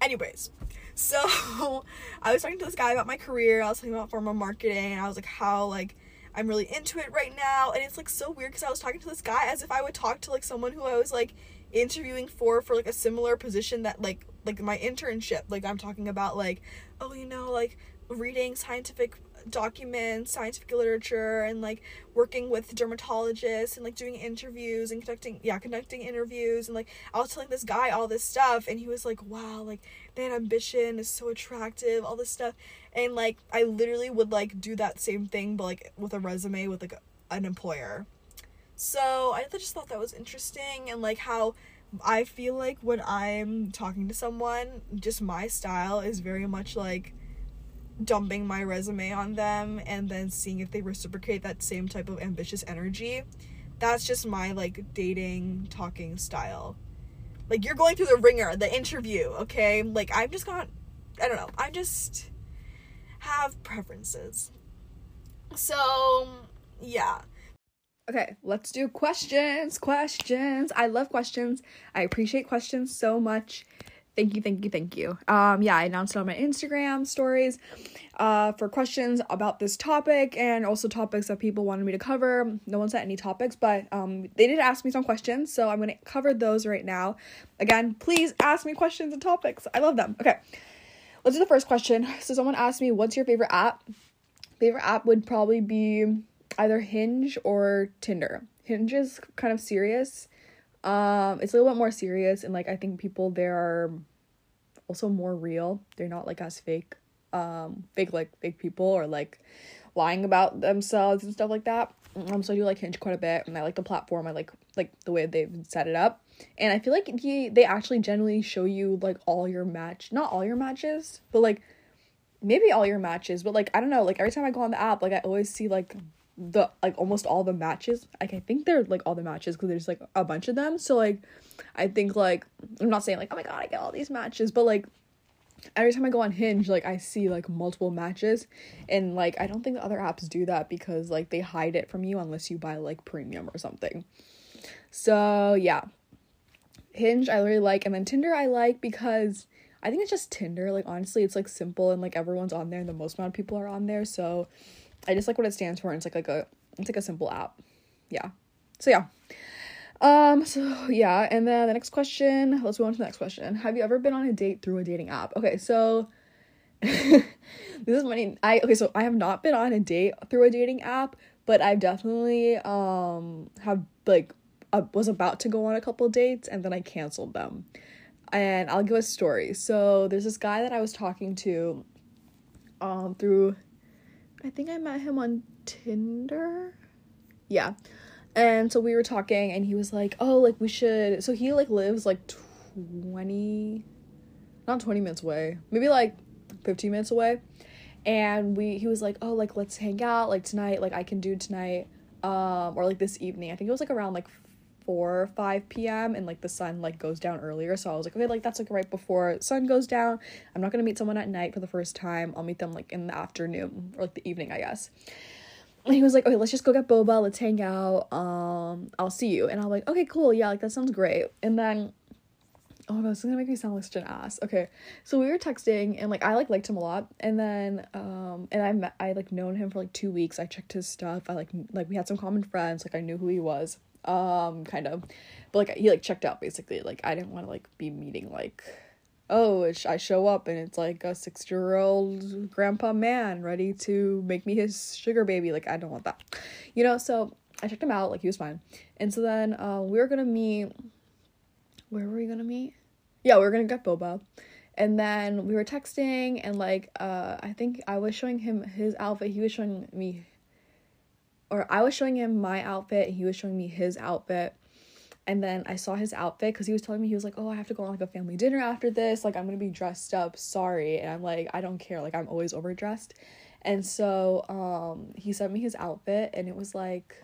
Speaker 1: Anyways, so I was talking to this guy about my career. I was talking about pharma marketing, and I was like, how like I'm really into it right now, and it's like so weird because I was talking to this guy as if I would talk to like someone who I was like interviewing for for like a similar position that like like my internship. Like I'm talking about like, oh, you know, like reading scientific documents, scientific literature, and like working with dermatologists and like doing interviews and conducting yeah conducting interviews and like I was telling this guy all this stuff and he was like wow like that ambition is so attractive all this stuff and like I literally would like do that same thing but like with a resume with like an employer. So I just thought that was interesting and like how I feel like when I'm talking to someone, just my style is very much like dumping my resume on them and then seeing if they reciprocate that same type of ambitious energy. That's just my like dating talking style. Like you're going through the ringer, the interview, okay? Like I'm just got I don't know. I just have preferences. So, yeah. Okay, let's do questions. Questions. I love questions. I appreciate questions so much. Thank you, thank you, thank you. Um, yeah, I announced it on my Instagram stories uh, for questions about this topic and also topics that people wanted me to cover. No one said any topics, but um, they did ask me some questions, so I'm gonna cover those right now. Again, please ask me questions and topics. I love them. Okay, let's do the first question. So, someone asked me, What's your favorite app? Favorite app would probably be either Hinge or Tinder. Hinge is kind of serious. Um, it's a little bit more serious, and like I think people there are also more real. They're not like as fake, um, fake like fake people or like lying about themselves and stuff like that. Um, so I do like Hinge quite a bit, and I like the platform. I like like the way they've set it up, and I feel like he they actually generally show you like all your match, not all your matches, but like maybe all your matches. But like I don't know, like every time I go on the app, like I always see like the like almost all the matches like i think they're like all the matches because there's like a bunch of them. So like i think like i'm not saying like oh my god i get all these matches but like every time i go on hinge like i see like multiple matches. And like i don't think the other apps do that because like they hide it from you unless you buy like premium or something. So yeah. Hinge i really like. And then tinder i like because i think it's just tinder. Like honestly it's like simple and like everyone's on there and the most amount of people are on there. So I just like what it stands for. it's like like a it's like a simple app. Yeah. So yeah. Um, so yeah, and then the next question, let's go on to the next question. Have you ever been on a date through a dating app? Okay, so this is funny. I okay, so I have not been on a date through a dating app, but I've definitely um have like uh, was about to go on a couple dates and then I canceled them. And I'll give a story. So there's this guy that I was talking to um through I think I met him on Tinder. Yeah. And so we were talking and he was like, "Oh, like we should." So he like lives like 20 not 20 minutes away. Maybe like 15 minutes away. And we he was like, "Oh, like let's hang out like tonight. Like I can do tonight um or like this evening." I think it was like around like 4 5 p.m. and like the sun like goes down earlier. So I was like, okay, like that's like right before sun goes down. I'm not gonna meet someone at night for the first time. I'll meet them like in the afternoon or like the evening, I guess. And he was like, okay, let's just go get boba, let's hang out. Um, I'll see you. And I'm like, okay, cool, yeah, like that sounds great. And then oh my god, this is gonna make me sound like such an ass. Okay, so we were texting and like I like liked him a lot, and then um and I met I like known him for like two weeks. I checked his stuff. I like like we had some common friends. Like I knew who he was um kind of. But like he like checked out basically. Like i didn't want to like be meeting like oh i show up and it's like a six year old grandpa man ready to make me his sugar baby. Like i don't want that. You know so i checked him out. Like he was fine. And so then uh, we were gonna meet where were we gonna meet? Yeah we were gonna get boba. And then we were texting and like uh i think i was showing him his outfit. He was showing me or I was showing him my outfit, and he was showing me his outfit. And then I saw his outfit because he was telling me he was like, "Oh, I have to go on like a family dinner after this. Like, I'm gonna be dressed up. Sorry." And I'm like, "I don't care. Like, I'm always overdressed." And so, um, he sent me his outfit, and it was like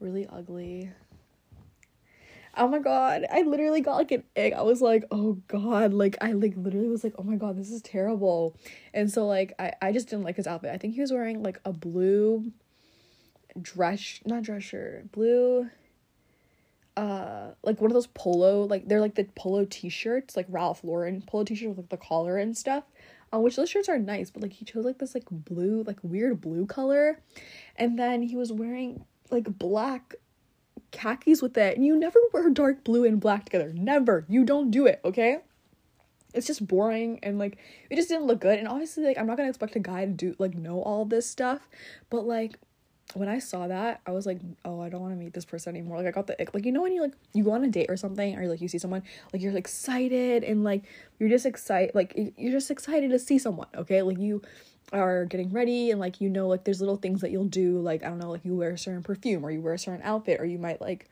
Speaker 1: really ugly. Oh my god, I literally got like an egg. I was like, "Oh god!" Like, I like literally was like, "Oh my god, this is terrible." And so, like, I I just didn't like his outfit. I think he was wearing like a blue dress not dress shirt blue uh like one of those polo like they're like the polo t-shirts like ralph lauren polo t-shirt with like the collar and stuff uh, which those shirts are nice but like he chose like this like blue like weird blue color and then he was wearing like black khakis with it and you never wear dark blue and black together never you don't do it okay? It's just boring and like it just didn't look good and obviously like i'm not gonna expect a guy to do like know all this stuff but like when I saw that, I was like, oh, I don't want to meet this person anymore. Like I got the ick. Like you know when you like you go on a date or something, or like you see someone, like you're excited and like you're just excited, like you're just excited to see someone. Okay, like you are getting ready and like you know like there's little things that you'll do like I don't know like you wear a certain perfume or you wear a certain outfit or you might like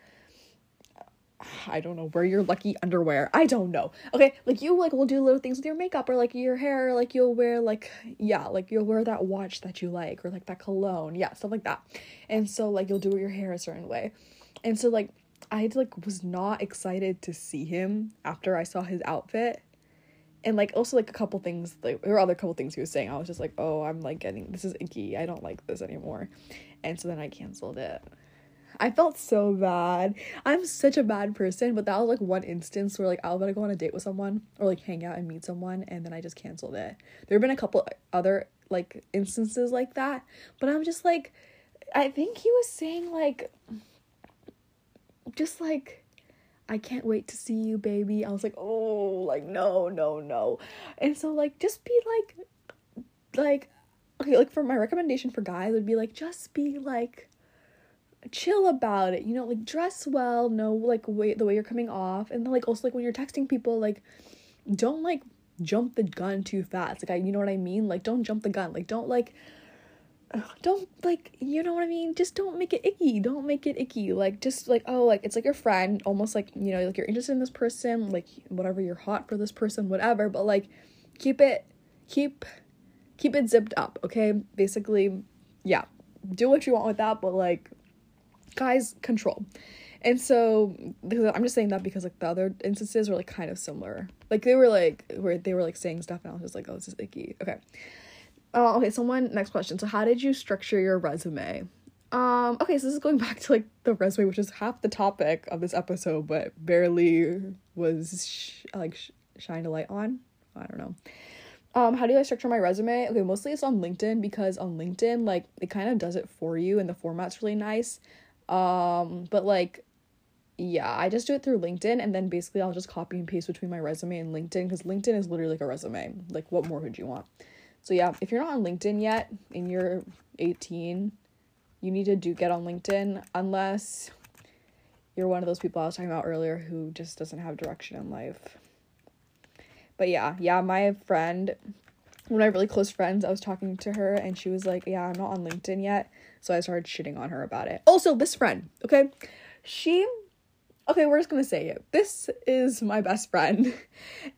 Speaker 1: I don't know, wear your lucky underwear. I don't know. Okay, like you like will do little things with your makeup or like your hair, like you'll wear like yeah, like you'll wear that watch that you like or like that cologne. Yeah, stuff like that. And so like you'll do your hair a certain way. And so like I like was not excited to see him after I saw his outfit. And like also like a couple things like there were other couple things he was saying. I was just like, "Oh, I'm like getting this is icky. I don't like this anymore." And so then I canceled it. I felt so bad. I'm such a bad person, but that was like one instance where like I was gonna go on a date with someone or like hang out and meet someone and then I just canceled it. There have been a couple other like instances like that, but I'm just like I think he was saying like just like I can't wait to see you, baby. I was like, oh, like no, no, no. And so like just be like like okay, like for my recommendation for guys would be like just be like chill about it. You know, like dress well, know like way the way you're coming off, and then like also like when you're texting people, like don't like jump the gun too fast. Like I, you know what I mean? Like don't jump the gun. Like don't like don't like you know what I mean? Just don't make it icky. Don't make it icky. Like just like oh like it's like your friend, almost like you know like you're interested in this person, like whatever you're hot for this person, whatever. But like keep it keep keep it zipped up, okay? Basically, yeah, do what you want with that, but like, guys, control. And so I'm just saying that because like the other instances were like kind of similar. Like they were like where they were like saying stuff and I was just like, oh, this is icky. Okay. Uh, okay, so one next question. So how did you structure your resume? Um, okay, so this is going back to like the resume, which is half the topic of this episode, but barely was sh- like sh- shined a light on. I don't know. Um, how do I structure my resume? Okay, mostly it's on LinkedIn because on LinkedIn, like it kind of does it for you and the format's really nice. Um, but like yeah, I just do it through LinkedIn and then basically I'll just copy and paste between my resume and LinkedIn because LinkedIn is literally like a resume. Like what more would you want? So yeah, if you're not on LinkedIn yet and you're 18, you need to do get on LinkedIn unless you're one of those people I was talking about earlier who just doesn't have direction in life. But yeah, yeah, my friend, one of my really close friends, I was talking to her and she was like, Yeah, I'm not on LinkedIn yet. So I started shitting on her about it. Also, this friend, okay? She okay, we're just gonna say it. This is my best friend.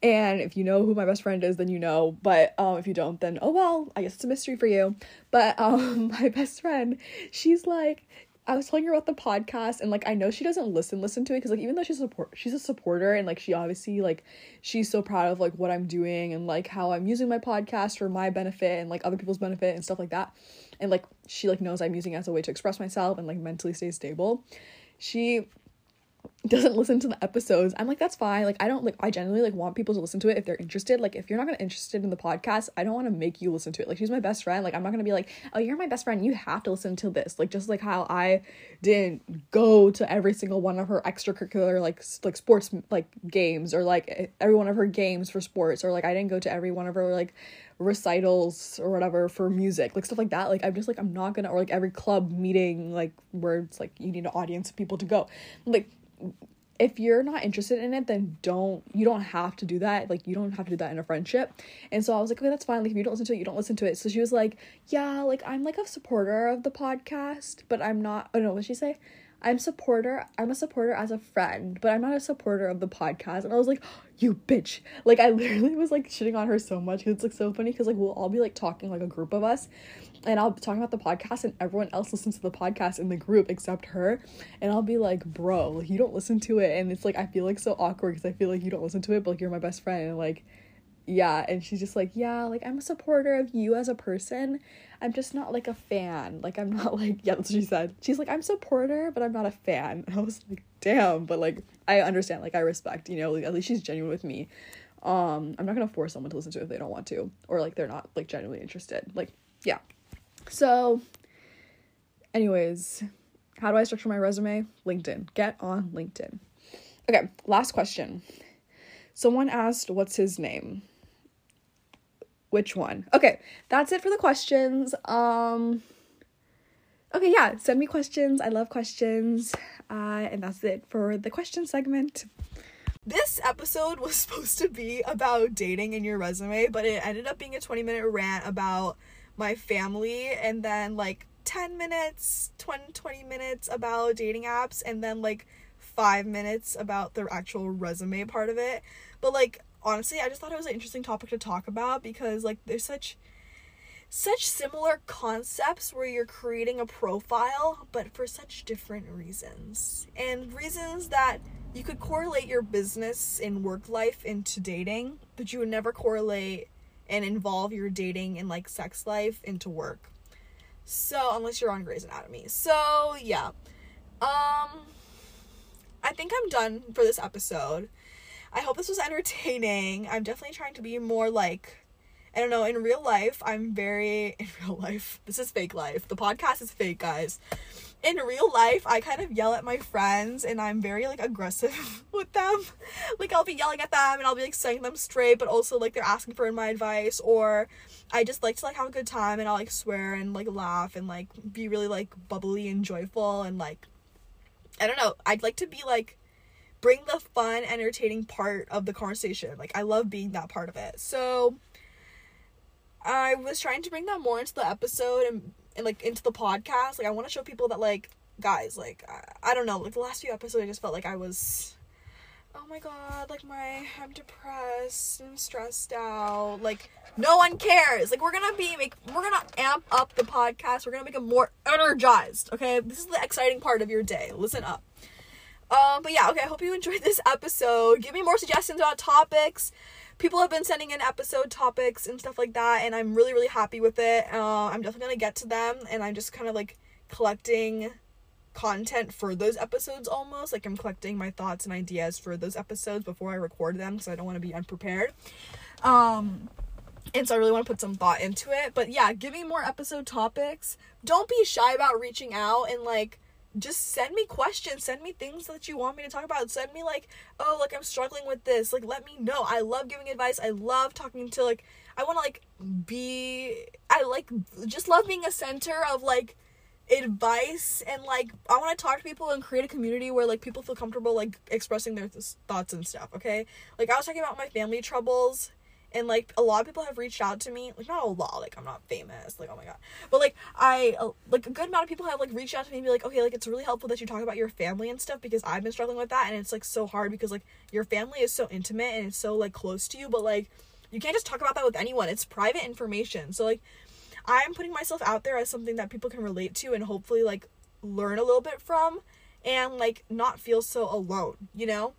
Speaker 1: And if you know who my best friend is, then you know. But um, if you don't, then oh well, I guess it's a mystery for you. But um, my best friend, she's like, I was telling her about the podcast and like I know she doesn't listen listen to it because like even though she's a support she's a supporter and like she obviously like she's so proud of like what I'm doing and like how I'm using my podcast for my benefit and like other people's benefit and stuff like that. And like she like knows I'm using it as a way to express myself and like mentally stay stable. She doesn't listen to the episodes. I'm like that's fine. Like i don't like i generally like want people to listen to it if they're interested. Like if you're not gonna interested in the podcast i don't want to make you listen to it. Like she's my best friend. Like i'm not gonna be like oh you're my best friend. You have to listen to this. Like just like how i didn't go to every single one of her extracurricular like like sports like games or like every one of her games for sports or like i didn't go to every one of her like recitals or whatever for music like stuff like that. Like i'm just like i'm not gonna or like every club meeting like where it's like you need an audience of people to go. Like if you're not interested in it then don't you don't have to do that. Like you don't have to do that in a friendship. And so i was like okay that's fine. Like if you don't listen to it you don't listen to it. So she was like yeah like i'm like a supporter of the podcast but i'm not oh no what she say i'm supporter i'm a supporter as a friend but i'm not a supporter of the podcast. And i was like you bitch. Like i literally was like shitting on her so much it's like so funny because like we'll all be like talking like a group of us and I'll be talking about the podcast and everyone else listens to the podcast in the group except her and I'll be like bro you don't listen to it and it's like I feel like so awkward because I feel like you don't listen to it but like you're my best friend and like yeah and she's just like yeah like I'm a supporter of you as a person I'm just not like a fan like I'm not like yeah that's what she said she's like I'm supporter but I'm not a fan and I was like damn but like I understand like I respect you know like, at least she's genuine with me um I'm not gonna force someone to listen to it if they don't want to or like they're not like genuinely interested like yeah so, anyways, how do I structure my resume? LinkedIn. Get on LinkedIn. Okay, last question. Someone asked, What's his name? Which one? Okay, that's it for the questions. Um, okay, yeah, send me questions. I love questions. Uh, and that's it for the question segment. This episode was supposed to be about dating in your resume, but it ended up being a 20 minute rant about my family and then like 10 minutes 20 20 minutes about dating apps and then like 5 minutes about the actual resume part of it but like honestly i just thought it was an interesting topic to talk about because like there's such such similar concepts where you're creating a profile but for such different reasons and reasons that you could correlate your business and work life into dating but you would never correlate and involve your dating and like sex life into work. So, unless you're on Grey's Anatomy. So, yeah. Um, I think I'm done for this episode. I hope this was entertaining. I'm definitely trying to be more like I don't know, in real life, I'm very in real life. This is fake life. The podcast is fake, guys. In real life, I kind of yell at my friends and I'm very like aggressive with them. like I'll be yelling at them and I'll be like setting them straight, but also like they're asking for my advice or I just like to like have a good time and I'll like swear and like laugh and like be really like bubbly and joyful and like I don't know. I'd like to be like bring the fun, entertaining part of the conversation. Like I love being that part of it. So I was trying to bring that more into the episode and, and like into the podcast. Like I want to show people that like guys, like I, I don't know, like the last few episodes I just felt like I was oh my god, like my I'm depressed and stressed out. Like no one cares. Like we're gonna be make we're gonna amp up the podcast. We're gonna make it more energized. Okay, this is the exciting part of your day. Listen up. Um, but yeah, okay. I hope you enjoyed this episode. Give me more suggestions about topics people have been sending in episode topics and stuff like that and i'm really really happy with it uh, i'm definitely gonna get to them and i'm just kind of like collecting content for those episodes almost. Like i'm collecting my thoughts and ideas for those episodes before i record them because i don't want to be unprepared. Um and so i really want to put some thought into it. But yeah give me more episode topics. Don't be shy about reaching out and like just send me questions. Send me things that you want me to talk about. Send me like oh like i'm struggling with this. Like let me know. I love giving advice. I love talking to like i want to like be i like just love being a center of like advice and like i want to talk to people and create a community where like people feel comfortable like expressing their th- thoughts and stuff okay? Like i was talking about my family troubles and like a lot of people have reached out to me like not a lot like i'm not famous like oh my god but like i uh, like a good amount of people have like reached out to me and be like okay like it's really helpful that you talk about your family and stuff because i've been struggling with that and it's like so hard because like your family is so intimate and it's so like close to you but like you can't just talk about that with anyone it's private information. So like i'm putting myself out there as something that people can relate to and hopefully like learn a little bit from and like not feel so alone you know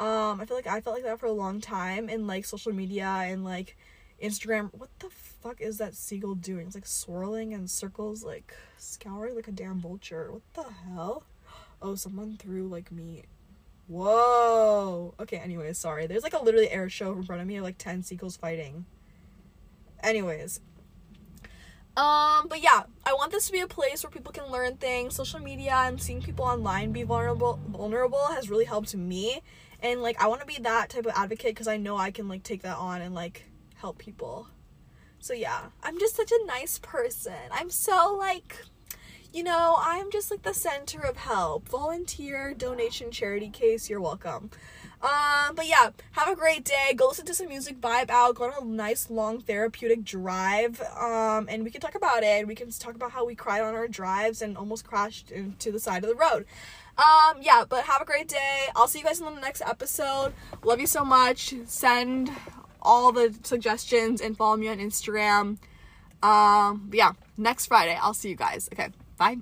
Speaker 1: um, I feel like I felt like that for a long time in like social media and like Instagram. What the fuck is that seagull doing? It's like swirling in circles, like scouring like a damn vulture. What the hell? Oh, someone threw like meat. Whoa. Okay, anyways, sorry. There's like a literally air show in front of me of like 10 seagulls fighting. Anyways. Um, but yeah, I want this to be a place where people can learn things. Social media and seeing people online be vulnerable vulnerable has really helped me and like I want to be that type of advocate because I know I can like take that on and like help people. So yeah, I'm just such a nice person. I'm so like you know, I'm just like the center of help. Volunteer, donation, charity case, you're welcome. Um, but yeah, have a great day. Go listen to some music, vibe out, go on a nice long therapeutic drive. Um, and we can talk about it. We can talk about how we cried on our drives and almost crashed into the side of the road. Um, yeah, but have a great day. I'll see you guys in the next episode. Love you so much. Send all the suggestions and follow me on Instagram. Um, yeah, next Friday, I'll see you guys. Okay, bye.